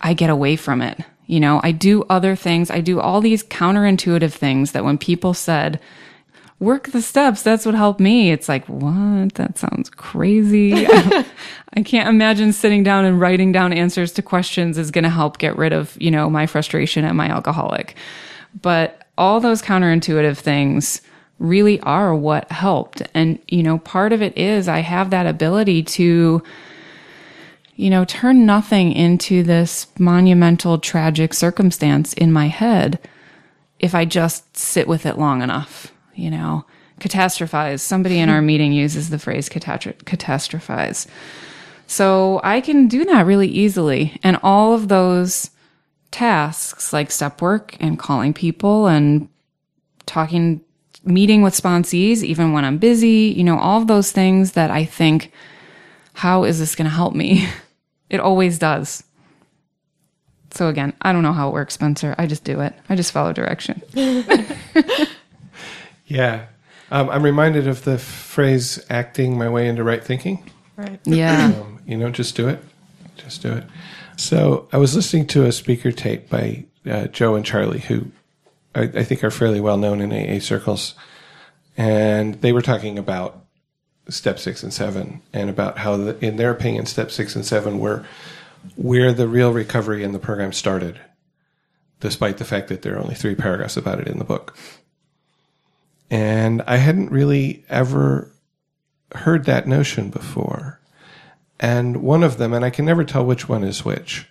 I get away from it. You know, I do other things. I do all these counterintuitive things that when people said, work the steps. That's what helped me. It's like, what? That sounds crazy. I can't imagine sitting down and writing down answers to questions is going to help get rid of, you know, my frustration at my alcoholic. But all those counterintuitive things really are what helped. And, you know, part of it is I have that ability to, you know, turn nothing into this monumental, tragic circumstance in my head if I just sit with it long enough, you know, catastrophize. Somebody in our meeting uses the phrase catastrophize. So I can do that really easily. And all of those tasks like step work and calling people and talking, meeting with sponsees, even when I'm busy, you know, all of those things that I think, how is this going to help me? It always does. So again, I don't know how it works, Spencer. I just do it. I just follow direction. yeah. Um, I'm reminded of the phrase acting my way into right thinking. Right. Yeah. Um, you know, just do it. Just do it. So I was listening to a speaker tape by uh, Joe and Charlie, who I, I think are fairly well known in AA circles. And they were talking about step six and seven and about how, the, in their opinion, step six and seven were where the real recovery in the program started, despite the fact that there are only three paragraphs about it in the book. And I hadn't really ever heard that notion before. And one of them, and I can never tell which one is which,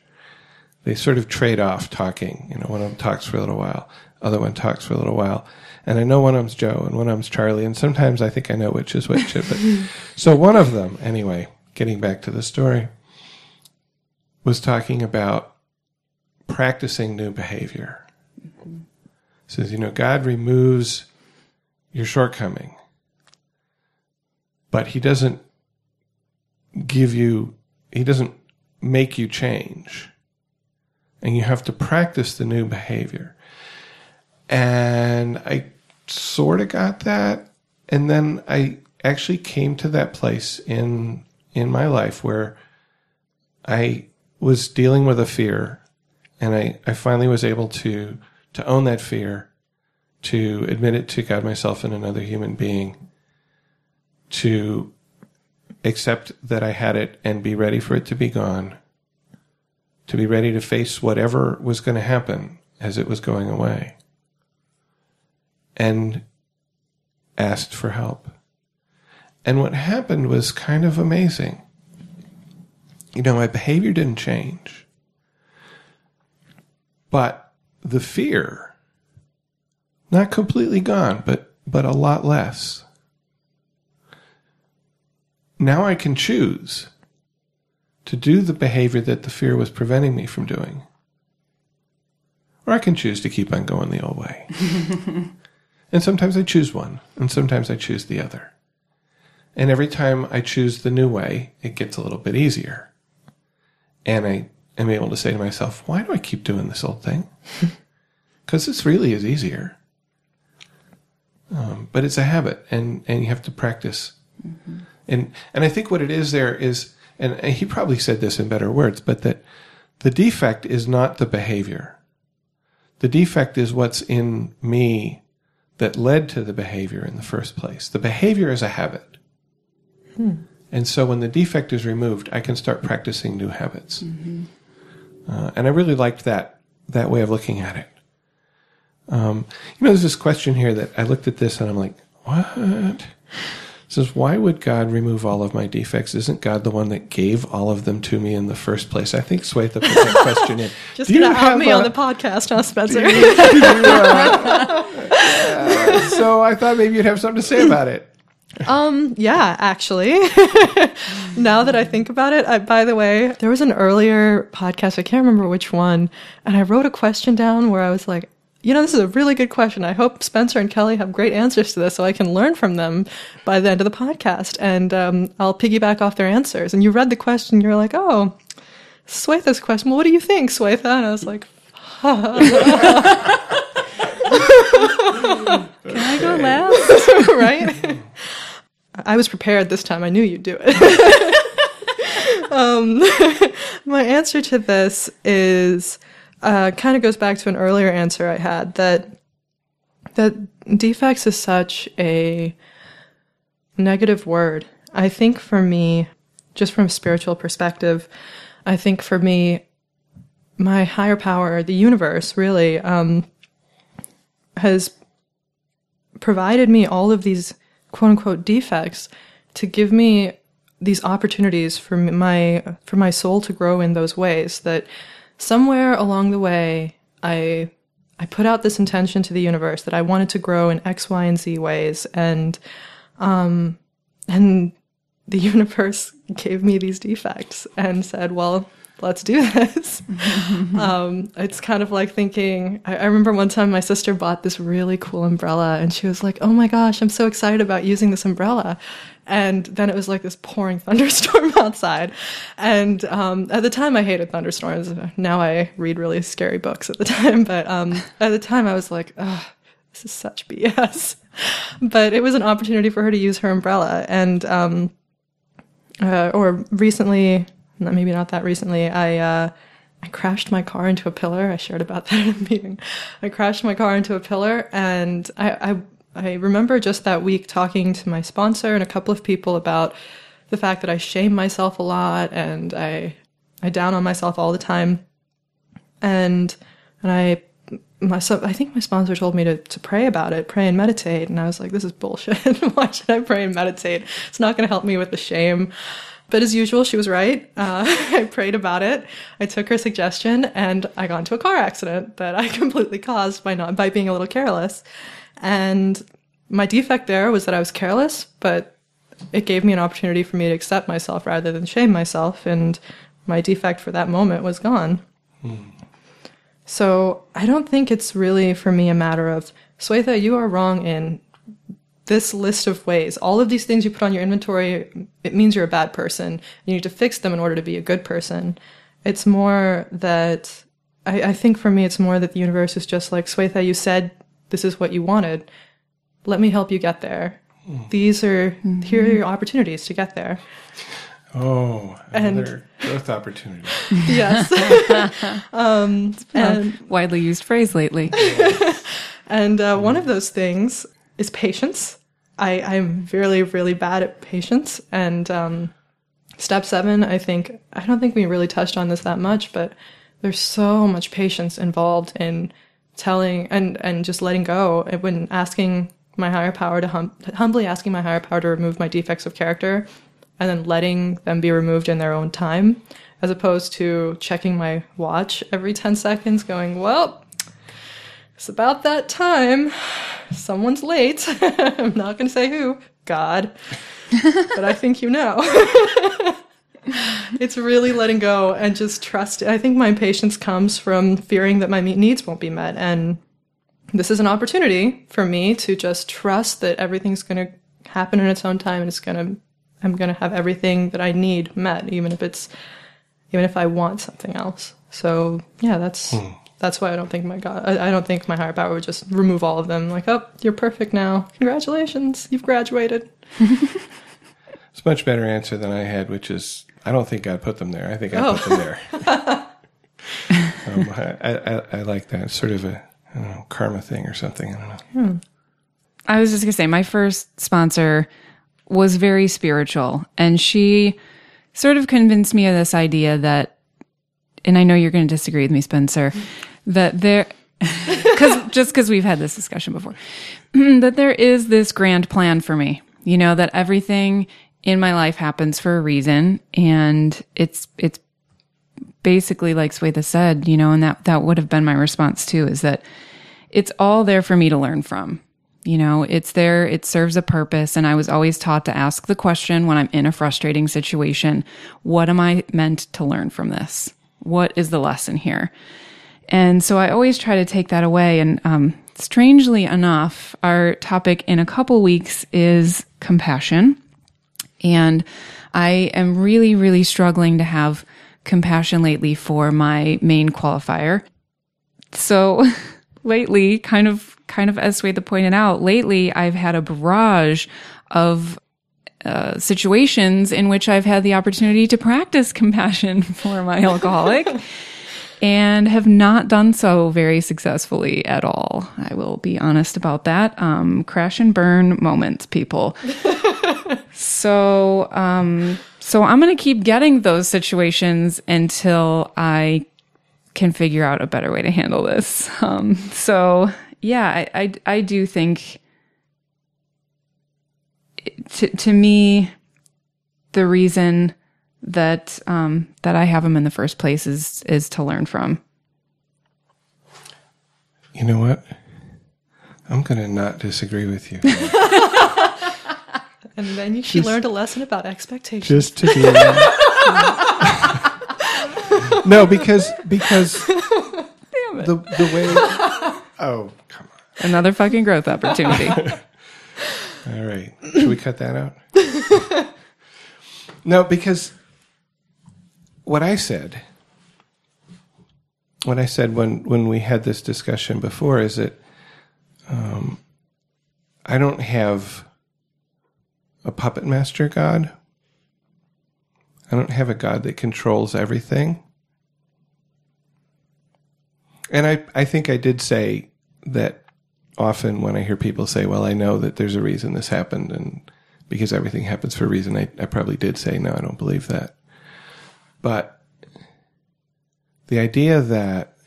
they sort of trade off talking. You know, one of them talks for a little while, other one talks for a little while. And I know one of them's Joe and one of them's Charlie, and sometimes I think I know which is which. but so one of them, anyway, getting back to the story, was talking about practicing new behavior. Mm-hmm. Says, you know, God removes your shortcoming, but He doesn't give you, He doesn't make you change. And you have to practice the new behavior. And I sort of got that. And then I actually came to that place in in my life where I was dealing with a fear and I, I finally was able to to own that fear, to admit it to God myself and another human being, to accept that I had it and be ready for it to be gone, to be ready to face whatever was going to happen as it was going away and asked for help. And what happened was kind of amazing. You know, my behavior didn't change, but the fear, not completely gone, but, but a lot less. Now I can choose to do the behavior that the fear was preventing me from doing. Or I can choose to keep on going the old way. And sometimes I choose one, and sometimes I choose the other. And every time I choose the new way, it gets a little bit easier. And I am able to say to myself, why do I keep doing this old thing? Because this really is easier. Um, but it's a habit, and, and you have to practice. Mm-hmm. And, and I think what it is there is, and he probably said this in better words, but that the defect is not the behavior. The defect is what's in me that led to the behavior in the first place. The behavior is a habit. Hmm. And so when the defect is removed, I can start practicing new habits. Mm-hmm. Uh, and I really liked that, that way of looking at it. Um, you know, there's this question here that I looked at this and I'm like, what? Says, Why would God remove all of my defects? Isn't God the one that gave all of them to me in the first place? I think Swetha put that question in. Just going to out me a, on the podcast, huh, Spencer? You, you, uh, so I thought maybe you'd have something to say about it. Um, yeah, actually. now that I think about it, I, by the way, there was an earlier podcast, I can't remember which one, and I wrote a question down where I was like, you know, this is a really good question. I hope Spencer and Kelli have great answers to this so I can learn from them by the end of the podcast. And um, I'll piggyback off their answers. And you read the question, you're like, oh, Swetha's question. Well, what do you think, Swetha? And I was like, Can I go last? right? I was prepared this time. I knew you'd do it. um, my answer to this is uh, kind of goes back to an earlier answer I had that that defects is such a negative word. I think for me, just from a spiritual perspective, I think for me, my higher power, the universe, really um, has provided me all of these quote unquote defects to give me these opportunities for my for my soul to grow in those ways that somewhere along the way I I put out this intention to the universe that I wanted to grow in X, Y, and Z ways and um and the universe gave me these defects and said, well, let's do this. um, it's kind of like thinking, I, I, remember one time my sister bought this really cool umbrella and she was like, oh my gosh, I'm so excited about using this umbrella. And then it was like this pouring thunderstorm outside. And um, at the time, I hated thunderstorms. Now I read really scary books at the time. But um, at the time, I was like, oh, this is such BS. but it was an opportunity for her to use her umbrella. And, um, uh, or recently, maybe not that recently, I, uh, I crashed my car into a pillar. I shared about that in a meeting. I crashed my car into a pillar and I, I I remember just that week talking to my sponsor and a couple of people about the fact that I shame myself a lot and I I down on myself all the time. And and I my so I think my sponsor told me to, to pray about it, pray and meditate, and I was like, this is bullshit. Why should I pray and meditate? It's not going to help me with the shame. But as usual, she was right. Uh, I prayed about it. I took her suggestion, and I got into a car accident that I completely caused by not by being a little careless. And my defect there was that I was careless, but it gave me an opportunity for me to accept myself rather than shame myself. And my defect for that moment was gone. So I don't think it's really for me a matter of, Swetha, you are wrong in this list of ways. All of these things you put on your inventory, it means you're a bad person. You need to fix them in order to be a good person. It's more that I, I think for me, it's more that the universe is just like, Swetha, you said this is what you wanted. Let me help you get there. Mm. These are mm-hmm. here are your opportunities to get there. Oh, another and, growth opportunity. Yes. um, and widely used phrase lately. and uh, one of those things is patience. I, I'm really, really bad at patience. And um, step seven, I think, I don't think we really touched on this that much, but there's so much patience involved in telling and and just letting go when asking my higher power to hum- humbly asking my higher power to remove my defects of character and then letting them be removed in their own time as opposed to checking my watch every 10 seconds going well it's about that time someone's late i'm not going to say who god but i think you know it's really letting go and just trust. I think my impatience comes from fearing that my needs won't be met. And this is an opportunity for me to just trust that everything's going to happen in its own time and it's going to, I'm going to have everything that I need met, even if it's, even if I want something else. So yeah, that's, hmm. That's why I don't think my God, I, I don't think my higher power would just remove all of them. Like, oh, you're perfect now. Congratulations. You've graduated. it's a much better answer than I had, which is I don't think I put them there. I think I oh. put them there. um, I, I, I, like that. It's sort of a know, karma thing or something. I don't know. Hmm. I was just going to say, my first sponsor was very spiritual, and she sort of convinced me of this idea that, and I know you're going to disagree with me, Spencer, that there, because just because we've had this discussion before, that there is this grand plan for me. You know, that everything in my life happens for a reason. And it's, it's basically like Swetha said, you know, and that, that would have been my response too, is that it's all there for me to learn from. You know, it's there, it serves a purpose. And I was always taught to ask the question when I'm in a frustrating situation, what am I meant to learn from this? What is the lesson here? And so I always try to take that away. And um, strangely enough, our topic in a couple weeks is compassion. And I am really, really struggling to have compassion lately for my main qualifier. So lately, kind of, kind of as Swetha pointed out, lately I've had a barrage of uh, situations in which I've had the opportunity to practice compassion for my alcoholic and have not done so very successfully at all. I will be honest about that. Um, crash and burn moments, people. so, um, so I'm going to keep getting those situations until I can figure out a better way to handle this. Um, so yeah, I, I, I do think to, to me, the reason that um, that I have them in the first place is is to learn from. You know what? I'm going to not disagree with you. And then she learned a lesson about expectations. Just to be. no, because because the the way. Oh come on Another fucking growth opportunity. All right, should we cut that out? no, because what I said, what I said when when we had this discussion before is that um, I don't have a puppet master god. I don't have a God that controls everything. And I, I think I did say that often when I hear people say, well, I know that there's a reason this happened, and because everything happens for a reason, I, I probably did say, no, I don't believe that. But the idea that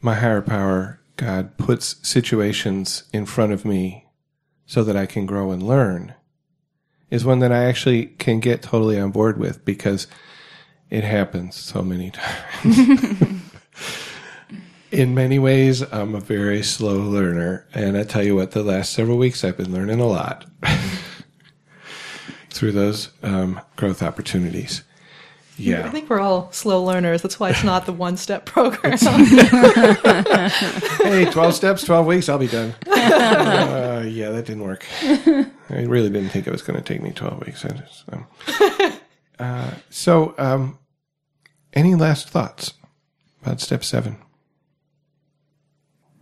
my higher power, God, puts situations in front of me so that I can grow and learn is one that I actually can get totally on board with because it happens so many times. In many ways, I'm a very slow learner. And I tell you what, the last several weeks I've been learning a lot through those um, growth opportunities. Yeah. I think we're all slow learners. That's why it's not the one step program. hey, 12 steps, 12 weeks, I'll be done. Uh, yeah, that didn't work. I really didn't think it was going to take me 12 weeks. Just, um, uh, so, um, any last thoughts about step seven?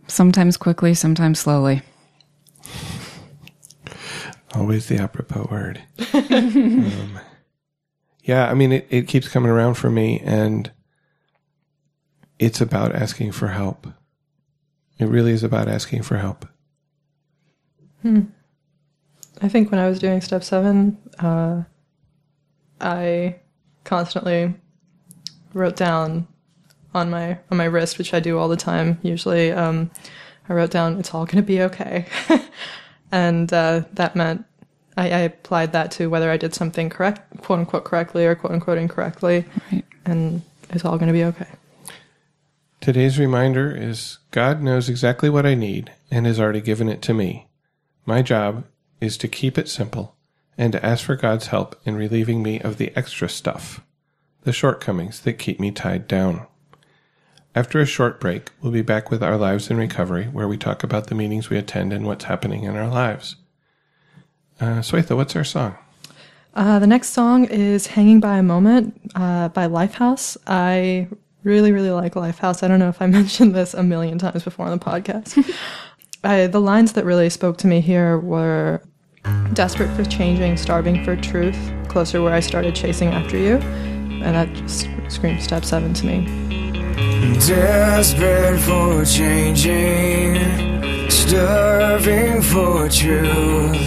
Sometimes quickly, sometimes slowly. Always the apropos word. um, yeah, I mean, it, it keeps coming around for me, and it's about asking for help. It really is about asking for help. Hmm. I think when I was doing step seven, uh, I constantly wrote down on my on my wrist, which I do all the time. Usually, um, I wrote down, "It's all going to be okay," and uh, that meant I, I applied that to whether I did something correct, quote unquote, correctly or quote unquote incorrectly, Right. and it's all going to be okay. Today's reminder is God knows exactly what I need and has already given it to me. My job is to keep it simple and to ask for God's help in relieving me of the extra stuff, the shortcomings that keep me tied down. After a short break, we'll be back with Our Lives in Recovery, where we talk about the meetings we attend and what's happening in our lives. Uh, Swetha, what's our song? Uh, the next song is Hanging by a Moment uh, by Lifehouse. I really, really like Lifehouse. I don't know if I mentioned this a million times before on the podcast. I, the lines that really spoke to me here were desperate for changing, starving for truth, closer where I started chasing after you. And that just screams step seven to me. Desperate for changing, starving for truth.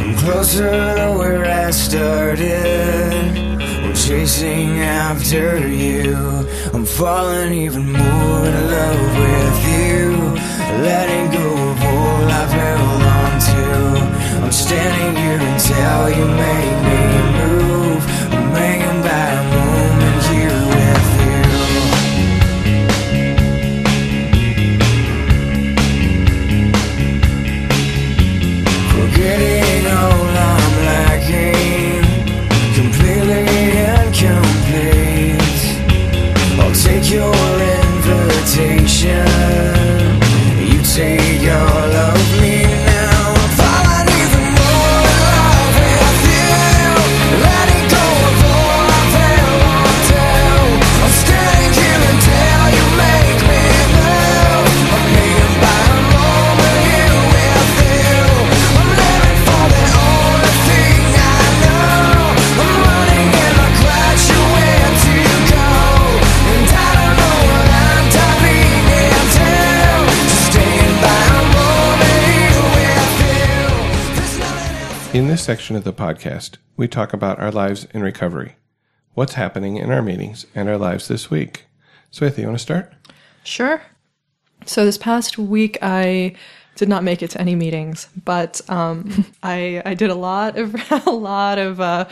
I'm closer to where I started. I'm chasing after you. I'm falling even more in love with you. Letting go of all I've held on to. I'm standing here until you make me your invitation. You take section of the podcast, we talk about our lives in recovery, what's happening in our meetings and our lives this week. Swetha, you want to start? Sure. So this past week, I did not make it to any meetings, but um, I I did a lot of a lot of uh,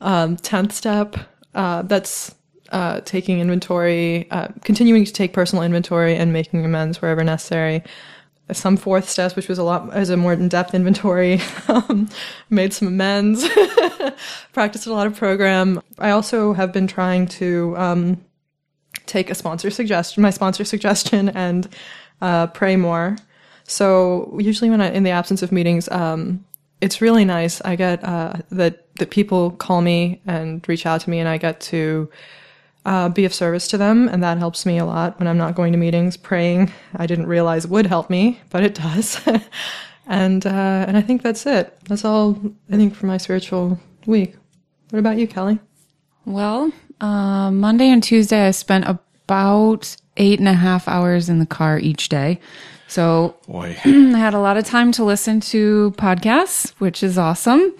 um, tenth step. Uh, that's uh, taking inventory, uh, continuing to take personal inventory, and making amends wherever necessary. Some fourth steps, which was a lot as a more in depth inventory, um, made some amends, practiced a lot of program. I also have been trying to um, take a sponsor suggestion, my sponsor suggestion, and uh, pray more. So usually, when I, in the absence of meetings, um, it's really nice. I get uh, that that people call me and reach out to me, and I get to uh, be of service to them, and that helps me a lot when I'm not going to meetings. Praying, I didn't realize would help me, but it does. and uh, and I think that's it. That's all I think for my spiritual week. What about you, Kelli? Well, uh, Monday and Tuesday, I spent about eight and a half hours in the car each day. So Boy. I had a lot of time to listen to podcasts, which is awesome.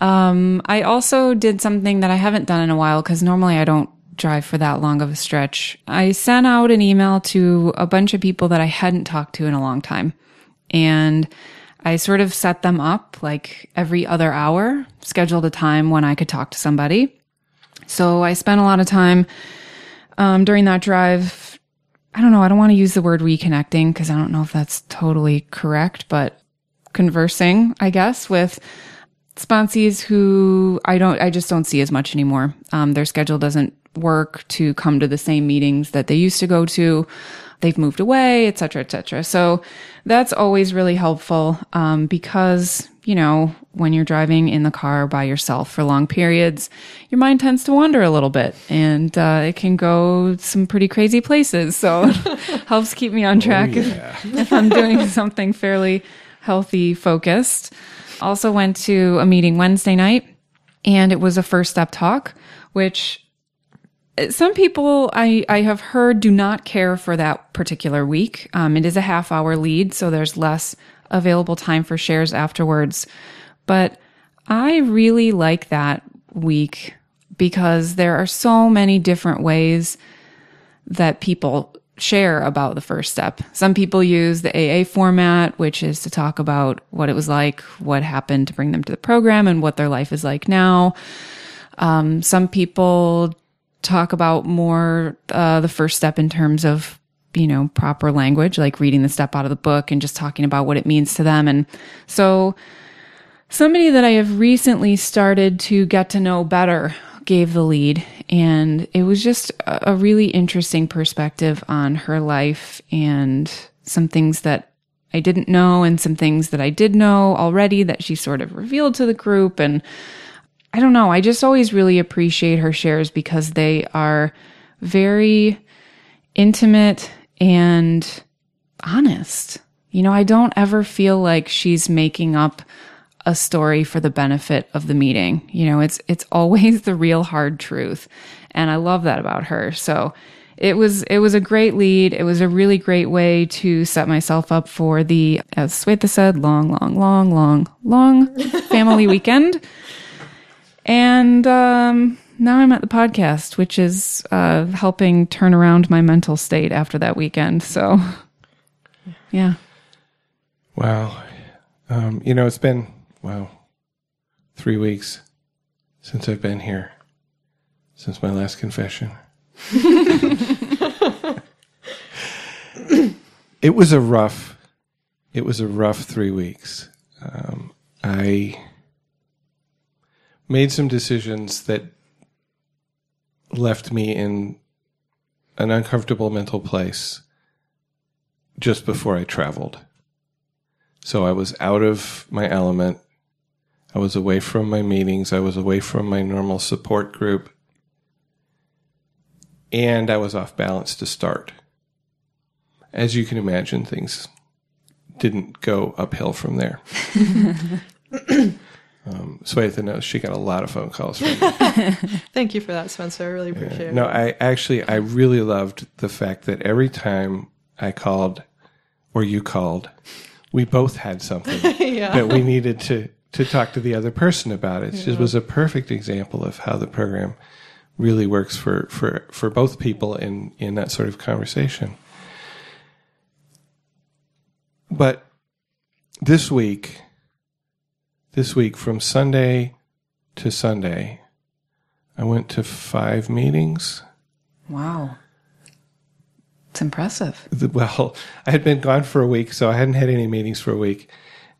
Um, I also did something that I haven't done in a while because normally I don't drive for that long of a stretch. I sent out an email to a bunch of people that I hadn't talked to in a long time. And I sort of set them up like every other hour, scheduled a time when I could talk to somebody. So I spent a lot of time um, during that drive. I don't know. I don't want to use the word reconnecting because I don't know if that's totally correct, but conversing, I guess, with sponsees who I don't, I just don't see as much anymore. Um, their schedule doesn't work to come to the same meetings that they used to go to. They've moved away, et cetera, et cetera. So that's always really helpful um, because, you know, when you're driving in the car by yourself for long periods, your mind tends to wander a little bit and uh, it can go some pretty crazy places. So it helps keep me on track if, if I'm doing something fairly healthy focused. Also went to a meeting Wednesday night and it was a first step talk, which some people I, I have heard do not care for that particular week. Um, it is a half hour lead, so there's less available time for shares afterwards. But I really like that week because there are so many different ways that people share about the first step. Some people use the AA format, which is to talk about what it was like, what happened to bring them to the program, and what their life is like now. Um, some people talk about more uh, the first step in terms of you know proper language like reading the step out of the book and just talking about what it means to them. And so somebody that i have recently started to get to know better gave the lead and it was just a really interesting perspective on her life and some things that i didn't know and some things that i did know already that she sort of revealed to the group. And I don't know. I just always really appreciate her shares because they are very intimate and honest. You know, I don't ever feel like she's making up a story for the benefit of the meeting. You know, it's it's always the real hard truth. And I love that about her. So it was it was a great lead. It was a really great way to set myself up for the, as Swetha said, long, long, long, long, long family weekend. And um, now I'm at the podcast, which is uh, helping turn around my mental state after that weekend. So, yeah. Wow. Um, you know, it's been, wow, three weeks since I've been here, since my last confession. it was a rough, it was a rough three weeks. Um, I made some decisions that left me in an uncomfortable mental place just before I traveled. So I was out of my element. I was away from my meetings. I was away from my normal support group. And I was off balance to start. As you can imagine, things didn't go uphill from there. um, Swetha knows she got a lot of phone calls from me. Thank you for that, Spencer. I really appreciate No, it. No, I actually I really loved the fact that every time I called or you called, we both had something yeah. that we needed to to talk to the other person about. It just was a perfect example of how the program really works for for for both people in in that sort of conversation. But this week, this week from Sunday to Sunday, I went to five meetings. Wow. It's impressive. Well, I had been gone for a week, so I hadn't had any meetings for a week.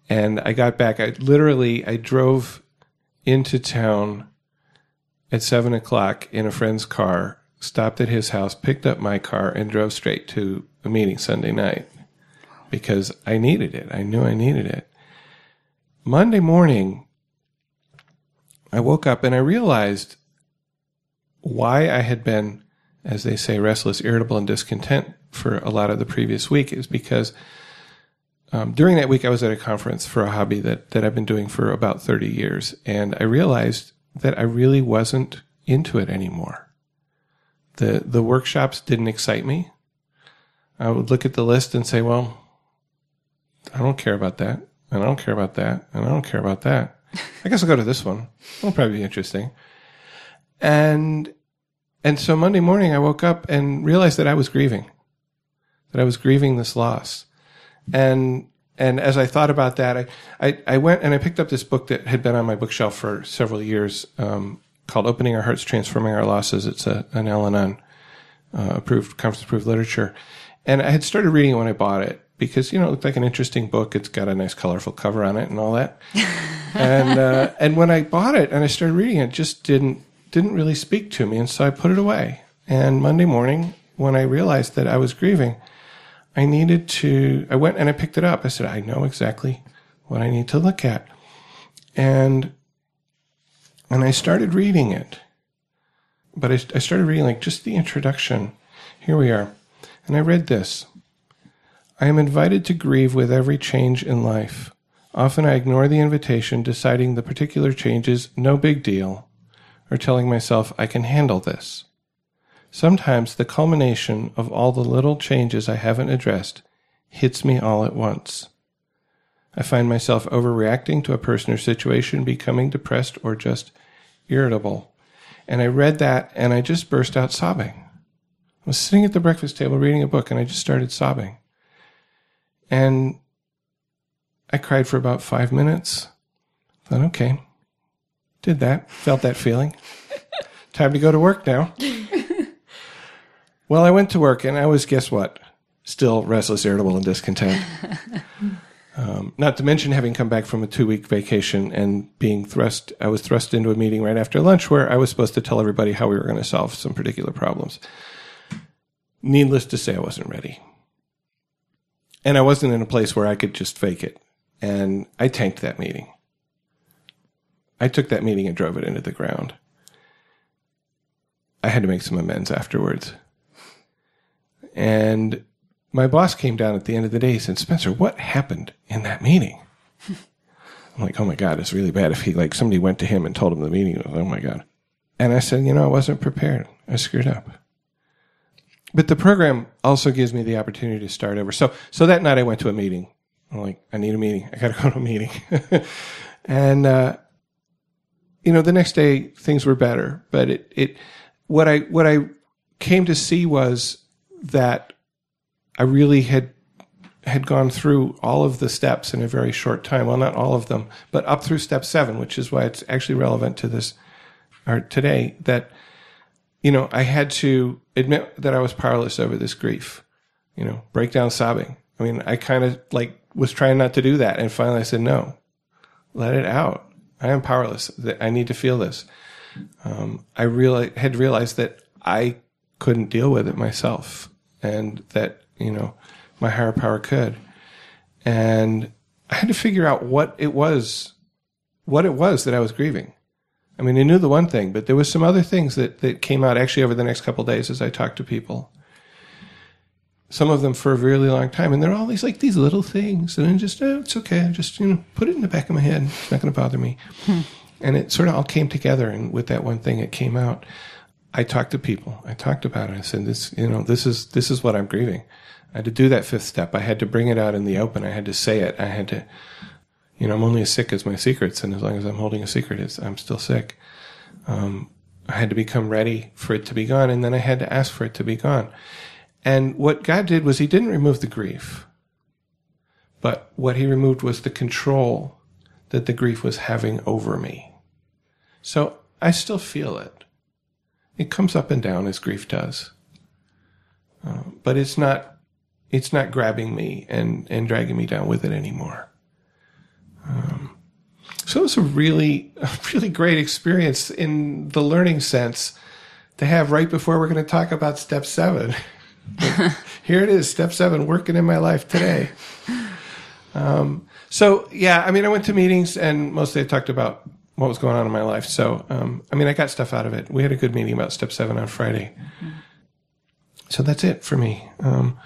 And I got back. I literally I drove into town at seven o'clock in a friend's car, stopped at his house, picked up my car, and drove straight to a meeting Sunday night because I needed it. I knew I needed it. Monday morning, I woke up and I realized why I had been, as they say, restless, irritable, and discontent for a lot of the previous week is because um, during that week I was at a conference for a hobby that, that I've been doing for about 30 years. And I realized that I really wasn't into it anymore. The, the workshops didn't excite me. I would look at the list and say, well, I don't care about that. And I don't care about that. And I don't care about that. I guess I'll go to this one. It'll probably be interesting. And, and so Monday morning I woke up and realized that I was grieving, that I was grieving this loss. And, and as I thought about that, I, I, I went and I picked up this book that had been on my bookshelf for several years, um, called Opening Our Hearts, Transforming Our Losses. It's a, an Al-Anon, uh, approved, conference approved literature. And I had started reading it when I bought it because, you know, it looked like an interesting book. It's got a nice colorful cover on it and all that. and, uh, and when I bought it and I started reading it, just didn't, didn't really speak to me. And so I put it away. And Monday morning, when I realized that I was grieving, I needed to, I went and I picked it up. I said, I know exactly what I need to look at. And, and I started reading it. But I, I started reading like just the introduction. Here we are. And I read this. I am invited to grieve with every change in life. Often I ignore the invitation, deciding the particular change is no big deal, or telling myself I can handle this. Sometimes the culmination of all the little changes I haven't addressed hits me all at once. I find myself overreacting to a person or situation, becoming depressed or just irritable. And I read that and I just burst out sobbing. I was sitting at the breakfast table reading a book and I just started sobbing. And I cried for about five minutes. Thought, okay, did that, felt that feeling. Time to go to work now. well, I went to work and I was, guess what? Still restless, irritable, and discontent. Um, not to mention having come back from a two week vacation and being thrust, I was thrust into a meeting right after lunch where I was supposed to tell everybody how we were going to solve some particular problems. Needless to say, I wasn't ready. And I wasn't in a place where I could just fake it. And I tanked that meeting. I took that meeting and drove it into the ground. I had to make some amends afterwards. And my boss came down at the end of the day and said, Spencer, what happened in that meeting? I'm like, oh my God, it's really bad if he, like, somebody went to him and told him the meeting was, oh my God. And I said, you know, I wasn't prepared. I screwed up. But the program also gives me the opportunity to start over. So, so that night I went to a meeting. I'm like, I need a meeting. I got to go to a meeting. and, uh, you know, the next day things were better, but it, it, what I, what I came to see was that I really had had gone through all of the steps in a very short time. Well, not all of them, but up through step seven, which is why it's actually relevant to this or today. That you know, I had to admit that I was powerless over this grief. You know, break down sobbing. I mean, I kind of like was trying not to do that, and finally I said, "No, let it out. I am powerless. That I need to feel this." Um, I really had realized that I couldn't deal with it myself, and that you know, my higher power could. And I had to figure out what it was, what it was that I was grieving. I mean, I knew the one thing, but there was some other things that, that came out actually over the next couple days as I talked to people. Some of them for a really long time, and they're all these like these little things, and I'm just, oh, it's okay. I just you know put it in the back of my head. It's not going to bother me. Hmm. And it sort of all came together, and with that one thing, it came out. I talked to people. I talked about it. I said, "This, you know, this is this is what I'm grieving." I had to do that fifth step. I had to bring it out in the open. I had to say it. I had to, you know, I'm only as sick as my secrets, and as long as I'm holding a secret, it's, I'm still sick. Um, I had to become ready for it to be gone, and then I had to ask for it to be gone. And what God did was He didn't remove the grief, but what he removed was the control that the grief was having over me. So I still feel it. It comes up and down as grief does. Uh, but it's not it's not grabbing me and, and dragging me down with it anymore. Um, so it was a really, a really great experience in the learning sense to have right before we're going to talk about step seven. Here it is, step seven, working in my life today. Um, so yeah, I mean, I went to meetings and mostly I talked about what was going on in my life. So, um, I mean, I got stuff out of it. We had a good meeting about step seven on Friday. So that's it for me. Um,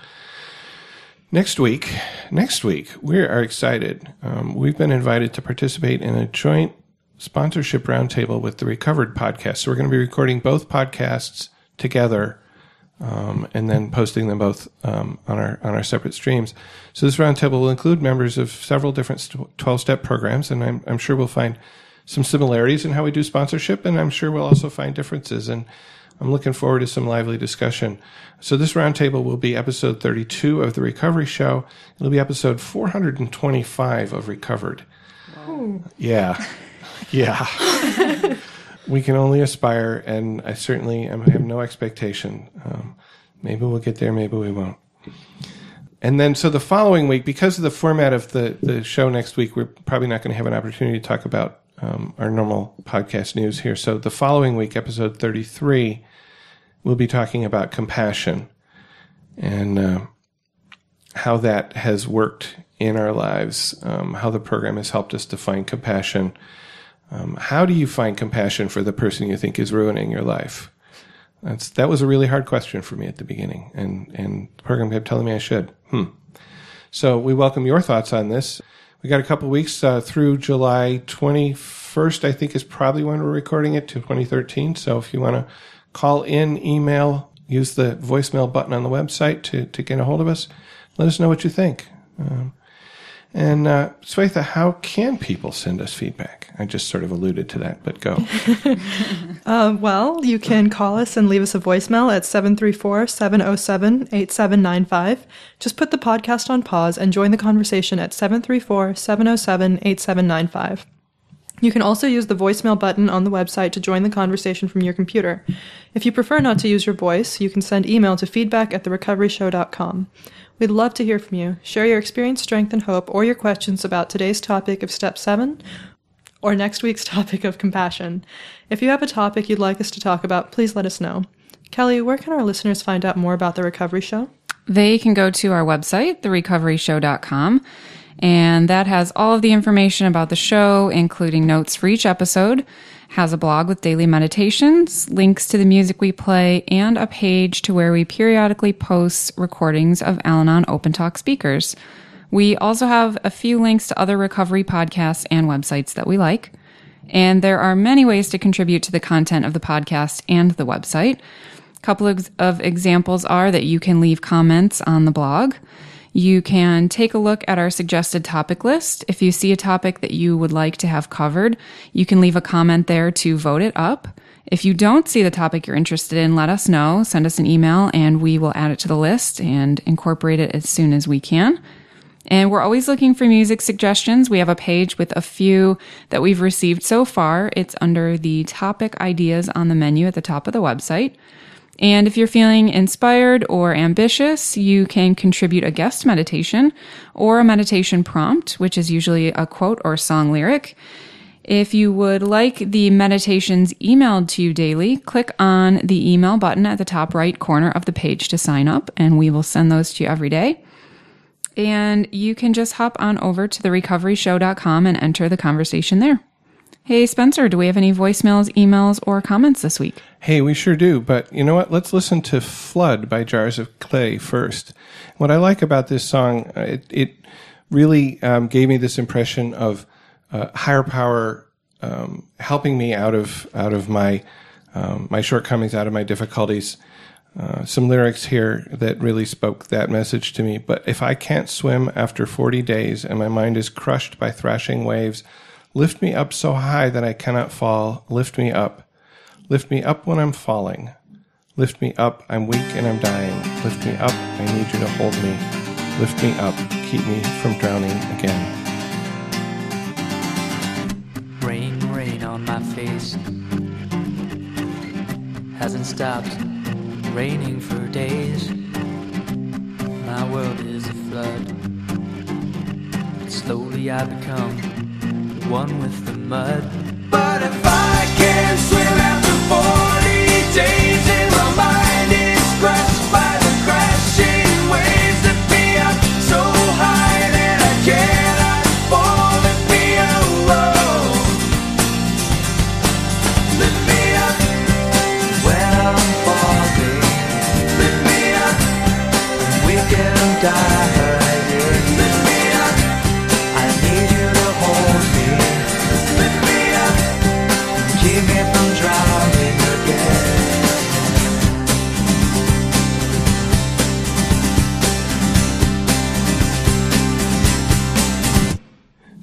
next week, next week, we are excited. Um, we've been invited to participate in a joint sponsorship roundtable with the Recovered podcast. So we're going to be recording both podcasts together. Um, and then posting them both um, on our on our separate streams. So this roundtable will include members of several different twelve step programs, and I'm, I'm sure we'll find some similarities in how we do sponsorship, and I'm sure we'll also find differences. And I'm looking forward to some lively discussion. So this roundtable will be episode 32 of the Recovery Show. It'll be episode 425 of Recovered. Yeah, yeah. we can only aspire, and I certainly am, have no expectation. Um, maybe we'll get there, maybe we won't. And then, so the following week, because of the format of the, the show next week, we're probably not going to have an opportunity to talk about um, our normal podcast news here. So the following week, episode 33, we'll be talking about compassion and uh, how that has worked in our lives, um, how the program has helped us to find compassion. Um, how do you find compassion for the person you think is ruining your life? That's that was a really hard question for me at the beginning, and and the program kept telling me I should. Hmm. So we welcome your thoughts on this. We got a couple weeks uh, through July 21st, I think is probably when we're recording it to 2013. So if you want to call in, email, use the voicemail button on the website to, to get a hold of us, let us know what you think. Um, and uh, Swetha, how can people send us feedback? I just sort of alluded to that, but go. uh, well, you can call us and leave us a voicemail at 734 707 8795. Just put the podcast on pause and join the conversation at 734 707 8795. You can also use the voicemail button on the website to join the conversation from your computer. If you prefer not to use your voice, you can send email to feedback at therecoveryshow.com. We'd love to hear from you. Share your experience, strength, and hope, or your questions about today's topic of Step 7 or next week's topic of compassion. If you have a topic you'd like us to talk about, please let us know. Kelli, where can our listeners find out more about The Recovery Show? They can go to our website, therecoveryshow.com, and that has all of the information about the show, including notes for each episode, has a blog with daily meditations, links to the music we play, and a page to where we periodically post recordings of Al Anon Open Talk speakers. We also have a few links to other recovery podcasts and websites that we like. And there are many ways to contribute to the content of the podcast and the website. A couple of, of examples are that you can leave comments on the blog. You can take a look at our suggested topic list. If you see a topic that you would like to have covered, you can leave a comment there to vote it up. If you don't see the topic you're interested in, let us know. Send us an email and we will add it to the list and incorporate it as soon as we can. And we're always looking for music suggestions. We have a page with a few that we've received so far. It's under the topic ideas on the menu at the top of the website. And if you're feeling inspired or ambitious, you can contribute a guest meditation or a meditation prompt, which is usually a quote or song lyric. If you would like the meditations emailed to you daily, click on the email button at the top right corner of the page to sign up, and we will send those to you every day. And you can just hop on over to therecoveryshow.com and enter the conversation there. Hey, Spencer, do we have any voicemails, emails, or comments this week? Hey, we sure do. But you know what? Let's listen to Flood by Jars of Clay first. What I like about this song, uh, it, it really um, gave me this impression of uh, higher power um, helping me out of out of my um, my shortcomings, out of my difficulties. Uh, some lyrics here that really spoke that message to me. But if I can't swim after 40 days and my mind is crushed by thrashing waves, Lift me up so high that I cannot fall. Lift me up. Lift me up when I'm falling. Lift me up. I'm weak and I'm dying. Lift me up. I need you to hold me. lift me up, keep me from drowning again. Rain, rain on my face. Hasn't stopped raining for days. My world is a flood. Slowly I become one with the mud. But if I can't swim after 40 days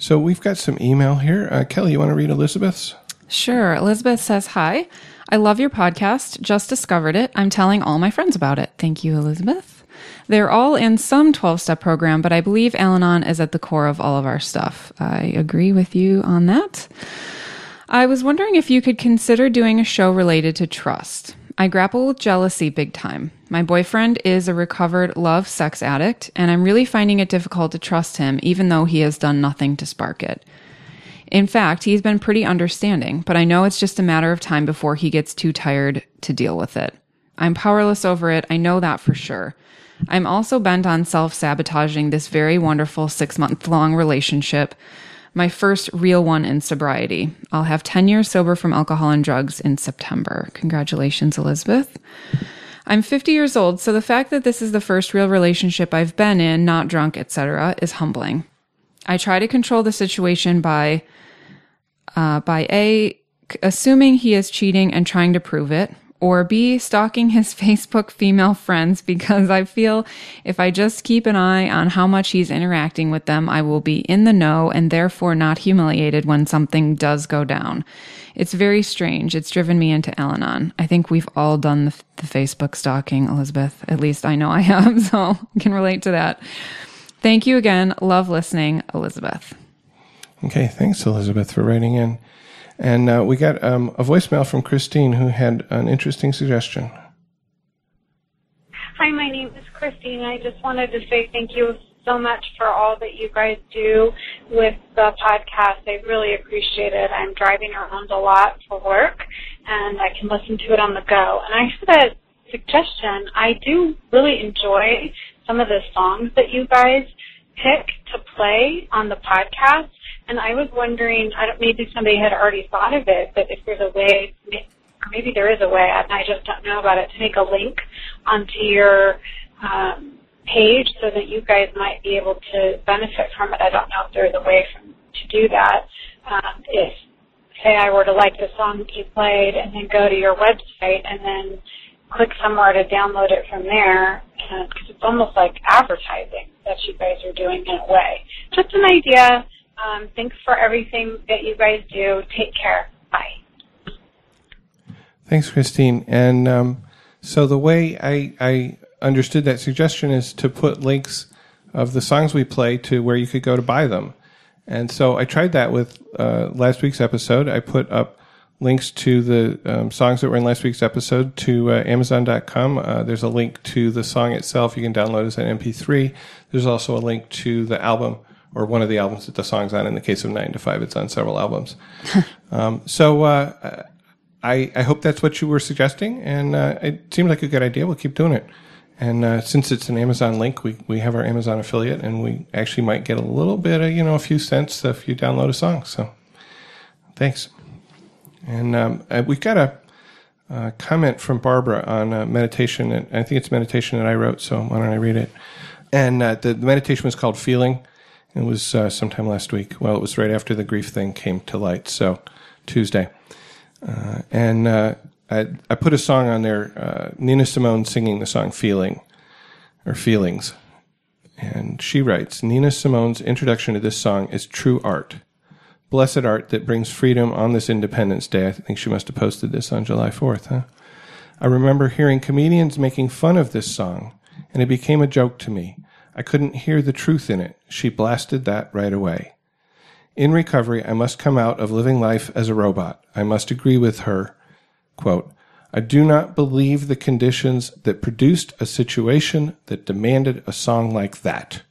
So we've got some email here. Uh, Kelli, you want to read Elizabeth's? Sure. Elizabeth says, Hi. I love your podcast. Just discovered it. I'm telling all my friends about it. Thank you, Elizabeth. They're all in some 12 step program, but I believe Al Anon is at the core of all of our stuff. I agree with you on that. I was wondering if you could consider doing a show related to trust. I grapple with jealousy big time. My boyfriend is a recovered love sex addict, and I'm really finding it difficult to trust him, even though he has done nothing to spark it. In fact, he's been pretty understanding, but I know it's just a matter of time before he gets too tired to deal with it. I'm powerless over it. I know that for sure. I'm also bent on self sabotaging this very wonderful six month long relationship, my first real one in sobriety. I'll have 10 years sober from alcohol and drugs in September. Congratulations, Elizabeth. I'm 50 years old, so the fact that this is the first real relationship I've been in, not drunk, etc., is humbling. I try to control the situation by uh, by a assuming he is cheating and trying to prove it, or B, stalking his Facebook female friends because I feel if I just keep an eye on how much he's interacting with them, I will be in the know and therefore not humiliated when something does go down. It's very strange. It's driven me into Al Anon. I think we've all done the, the Facebook stalking, Elizabeth. At least I know I have, so I can relate to that. Thank you again. Love listening, Elizabeth. Okay, thanks, Elizabeth, for writing in. And uh, we got um, a voicemail from Christine who had an interesting suggestion. Hi, my name is Christine. I just wanted to say thank you so much for all that you guys do with the podcast. I really appreciate it. I'm driving around a lot for work and I can listen to it on the go. And I had a suggestion. I do really enjoy some of the songs that you guys pick to play on the podcast. And I was wondering, I don't, maybe somebody had already thought of it, but if there's a way, or maybe there is a way, and I just don't know about it, to make a link onto your um, page so that you guys might be able to benefit from it. I don't know if there's a way from, to do that. Um, if, say, I were to like the song that you played and then go to your website and then click somewhere to download it from there, because it's almost like advertising that you guys are doing in a way. Just an idea. Um, thanks for everything that you guys do. Take care. Bye. Thanks, Christine. And um, so the way I, I understood that suggestion is to put links of the songs we play to where you could go to buy them. And so I tried that with uh, last week's episode. I put up links to the um, songs that were in last week's episode to uh, Amazon.com. Uh, there's a link to the song itself. You can download as an MP3. There's also a link to the album or one of the albums that the song's on. In the case of Nine to Five, it's on several albums. um, so uh, I, I hope that's what you were suggesting, and uh, it seemed like a good idea. We'll keep doing it. And uh, since it's an Amazon link, we, we have our Amazon affiliate, and we actually might get a little bit of, you know, a few cents if you download a song. So thanks. And um, uh, we've got a, a comment from Barbara on uh, meditation, and I think it's meditation that I wrote, so why don't I read it? And uh, the, the meditation was called Feeling. It was uh, sometime last week. Well, it was right after the grief thing came to light, so Tuesday. Uh, and uh, I, I put a song on there, uh, Nina Simone singing the song Feeling, or Feelings. And she writes Nina Simone's introduction to this song is true art. Blessed art that brings freedom on this Independence Day. I think she must have posted this on July 4th, huh? I remember hearing comedians making fun of this song, and it became a joke to me. I couldn't hear the truth in it. She blasted that right away. In recovery, I must come out of living life as a robot. I must agree with her. Quote, I do not believe the conditions that produced a situation that demanded a song like that.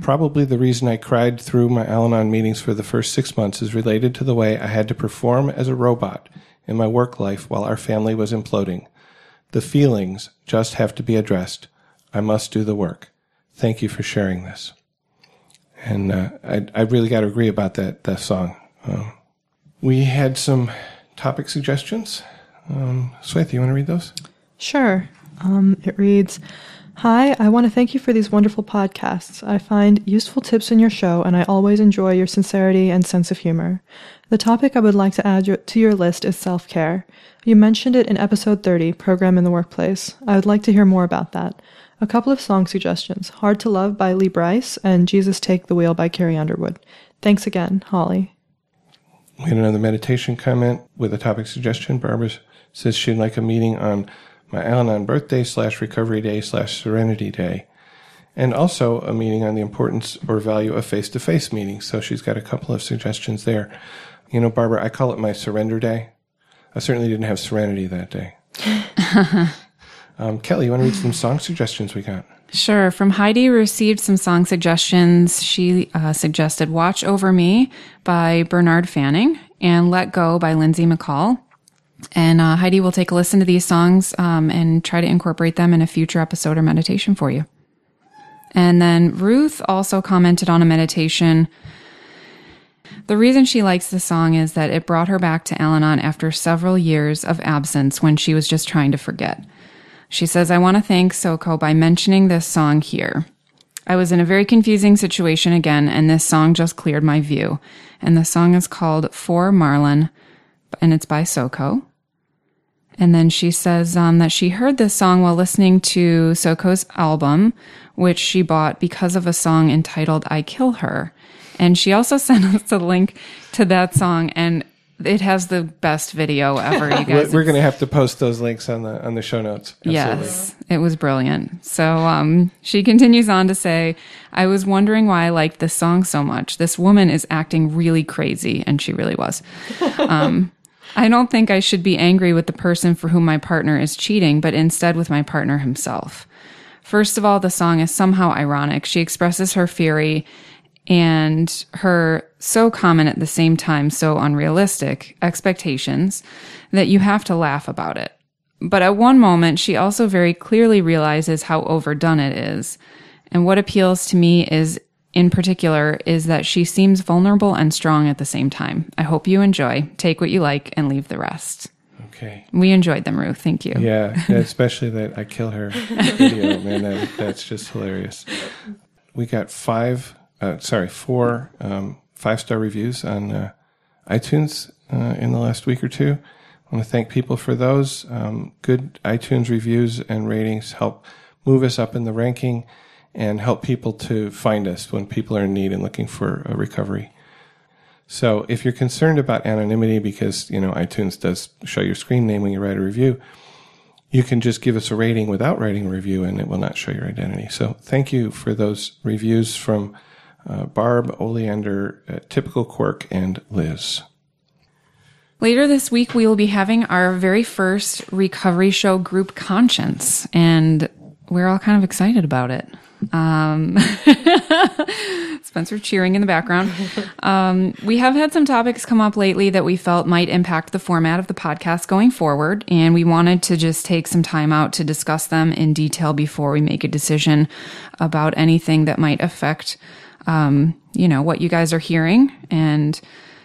Probably the reason I cried through my Al Anon meetings for the first six months is related to the way I had to perform as a robot in my work life while our family was imploding. The feelings just have to be addressed. I must do the work. Thank you for sharing this. And uh, I, I really got to agree about that that song. Um, we had some topic suggestions. Um, Swetha, you want to read those? Sure. Um, it reads Hi, I want to thank you for these wonderful podcasts. I find useful tips in your show, and I always enjoy your sincerity and sense of humor. The topic I would like to add to your list is self care. You mentioned it in episode 30, Program in the Workplace. I would like to hear more about that. A couple of song suggestions Hard to Love by Lee Brice and Jesus Take the Wheel by Carrie Underwood. Thanks again, Holly. We had another meditation comment with a topic suggestion. Barbara says she'd like a meeting on my Al Anon birthday slash recovery day slash serenity day. And also a meeting on the importance or value of face to face meetings. So she's got a couple of suggestions there. You know, Barbara, I call it my surrender day. I certainly didn't have serenity that day. um, Kelli, you want to read some song suggestions we got? Sure. From Heidi, received some song suggestions. She uh, suggested Watch Over Me by Bernard Fanning and Let Go by Lindsay McCaul. And uh, Heidi will take a listen to these songs um, and try to incorporate them in a future episode or meditation for you. And then Ruth also commented on a meditation. The reason she likes the song is that it brought her back to Al Anon after several years of absence when she was just trying to forget. She says, I want to thank Soko by mentioning this song here. I was in a very confusing situation again, and this song just cleared my view. And the song is called For Marlon, and it's by Soko. And then she says um, that she heard this song while listening to Soko's album, which she bought because of a song entitled I Kill Her. And she also sent us a link to that song, and it has the best video ever, you We're, guys. we're going to have to post those links on the on the show notes. Absolutely. Yes, it was brilliant. So um, she continues on to say, I was wondering why I liked this song so much. This woman is acting really crazy, and she really was. Um, I don't think I should be angry with the person for whom my partner is cheating, but instead with my partner himself. First of all, the song is somehow ironic. She expresses her fury and her so common at the same time, so unrealistic expectations that you have to laugh about it. But at one moment, she also very clearly realizes how overdone it is. And what appeals to me is, in particular, is that she seems vulnerable and strong at the same time. I hope you enjoy. Take what you like and leave the rest. Okay. We enjoyed them, Ruth. Thank you. Yeah, especially that I kill her video, man. That, that's just hilarious. We got five, uh, sorry, four um, five star reviews on uh, iTunes uh, in the last week or two. I want to thank people for those. Um, good iTunes reviews and ratings help move us up in the ranking and help people to find us when people are in need and looking for a recovery. So if you're concerned about anonymity because, you know, iTunes does show your screen name when you write a review, you can just give us a rating without writing a review and it will not show your identity. So thank you for those reviews from uh, Barb, Oleander, uh, Typical Quirk, and Liz. Later this week, we will be having our very first recovery show group conscience, and we're all kind of excited about it. Um, Spencer cheering in the background. Um, we have had some topics come up lately that we felt might impact the format of the podcast going forward, and we wanted to just take some time out to discuss them in detail before we make a decision about anything that might affect, um, you know, what you guys are hearing. And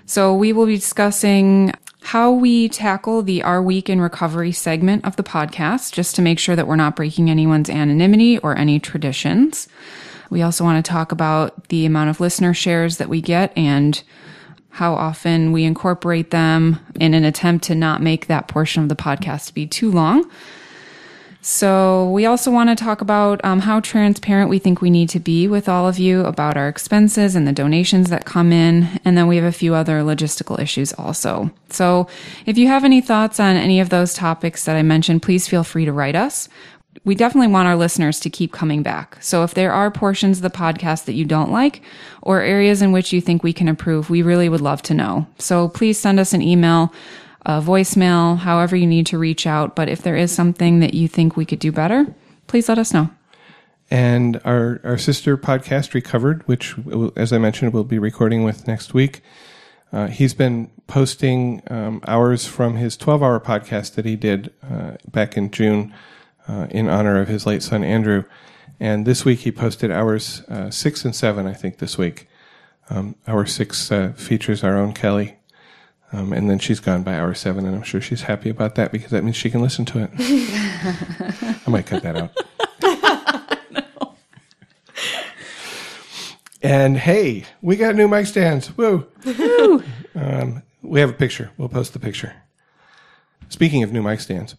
so we will be discussing how we tackle the Our Week in Recovery segment of the podcast, just to make sure that we're not breaking anyone's anonymity or any traditions. We also want to talk about the amount of listener shares that we get and how often we incorporate them in an attempt to not make that portion of the podcast be too long. So, we also want to talk about um, how transparent we think we need to be with all of you about our expenses and the donations that come in. And then we have a few other logistical issues also. So, if you have any thoughts on any of those topics that I mentioned, please feel free to write us. we definitely want our listeners to keep coming back. So if there are portions of the podcast that you don't like or areas in which you think we can improve, we really would love to know. So please send us an email, a voicemail, however you need to reach out. But if there is something that you think we could do better, please let us know. And our, our sister podcast, Recovered, which, as I mentioned, we'll be recording with next week. Uh, he's been posting um, hours from his 12 hour podcast that he did uh, back in June uh, in honor of his late son, Andrew. And this week he posted hours uh, six and seven, I think, this week. Um, hour six uh, features our own Kelli. Um, and then she's gone by hour seven, and I'm sure she's happy about that because that means she can listen to it. I might cut that out. And hey, we got new mic stands. Woo! um, we have a picture. We'll post the picture. Speaking of new mic stands,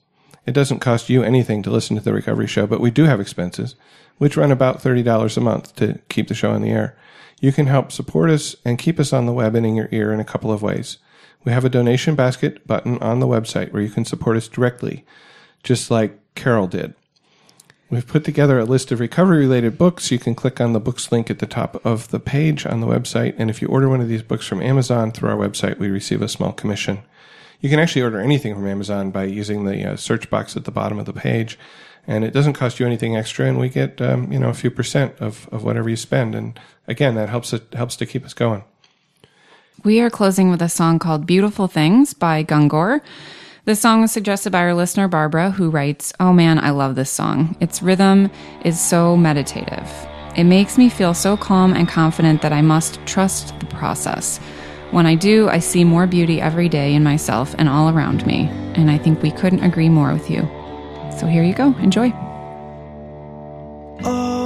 it doesn't cost you anything to listen to the Recovery Show, but we do have expenses, which run about $30 a month to keep the show on the air. You can help support us and keep us on the web and in your ear in a couple of ways. We have a donation basket button on the website where you can support us directly, just like Carol did. We've put together a list of recovery related books. You can click on the books link at the top of the page on the website. And if you order one of these books from Amazon through our website, we receive a small commission. You can actually order anything from Amazon by using the uh, search box at the bottom of the page. And it doesn't cost you anything extra, and we get um, you know a few percent of, of whatever you spend. And again, that helps it helps to keep us going. We are closing with a song called Beautiful Things by Gungor. This song was suggested by our listener Barbara, who writes, Oh man, I love this song. Its rhythm is so meditative. It makes me feel so calm and confident that I must trust the process. When I do, I see more beauty every day in myself and all around me, and I think we couldn't agree more with you. So here you go. Enjoy. all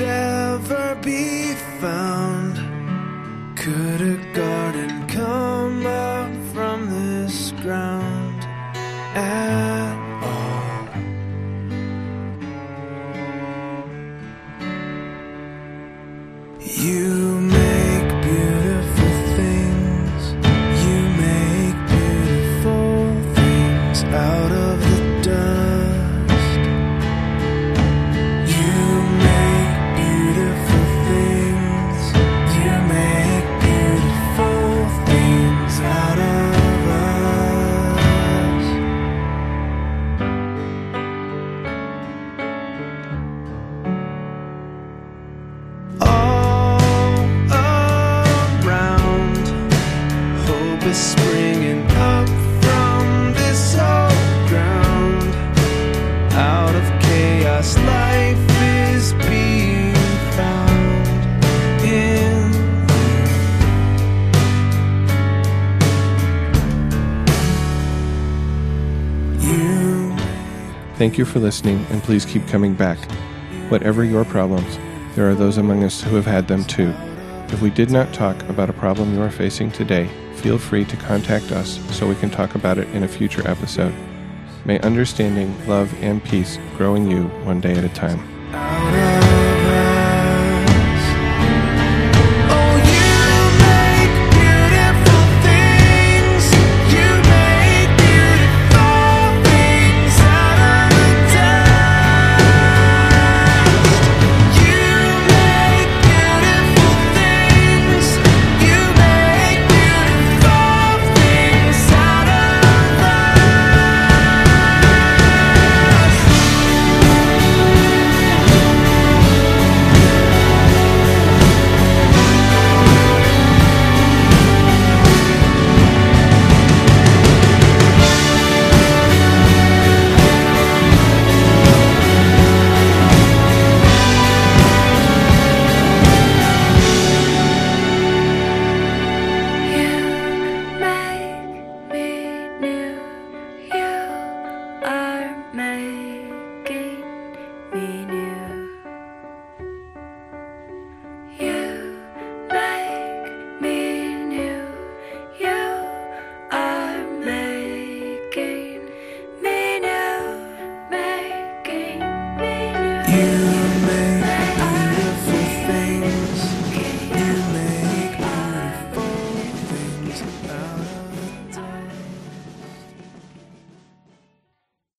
ever be found? Thank you for listening, and please keep coming back. Whatever your problems, there are those among us who have had them too. If we did not talk about a problem you are facing today, feel free to contact us so we can talk about it in a future episode. May understanding, love, and peace grow in you one day at a time.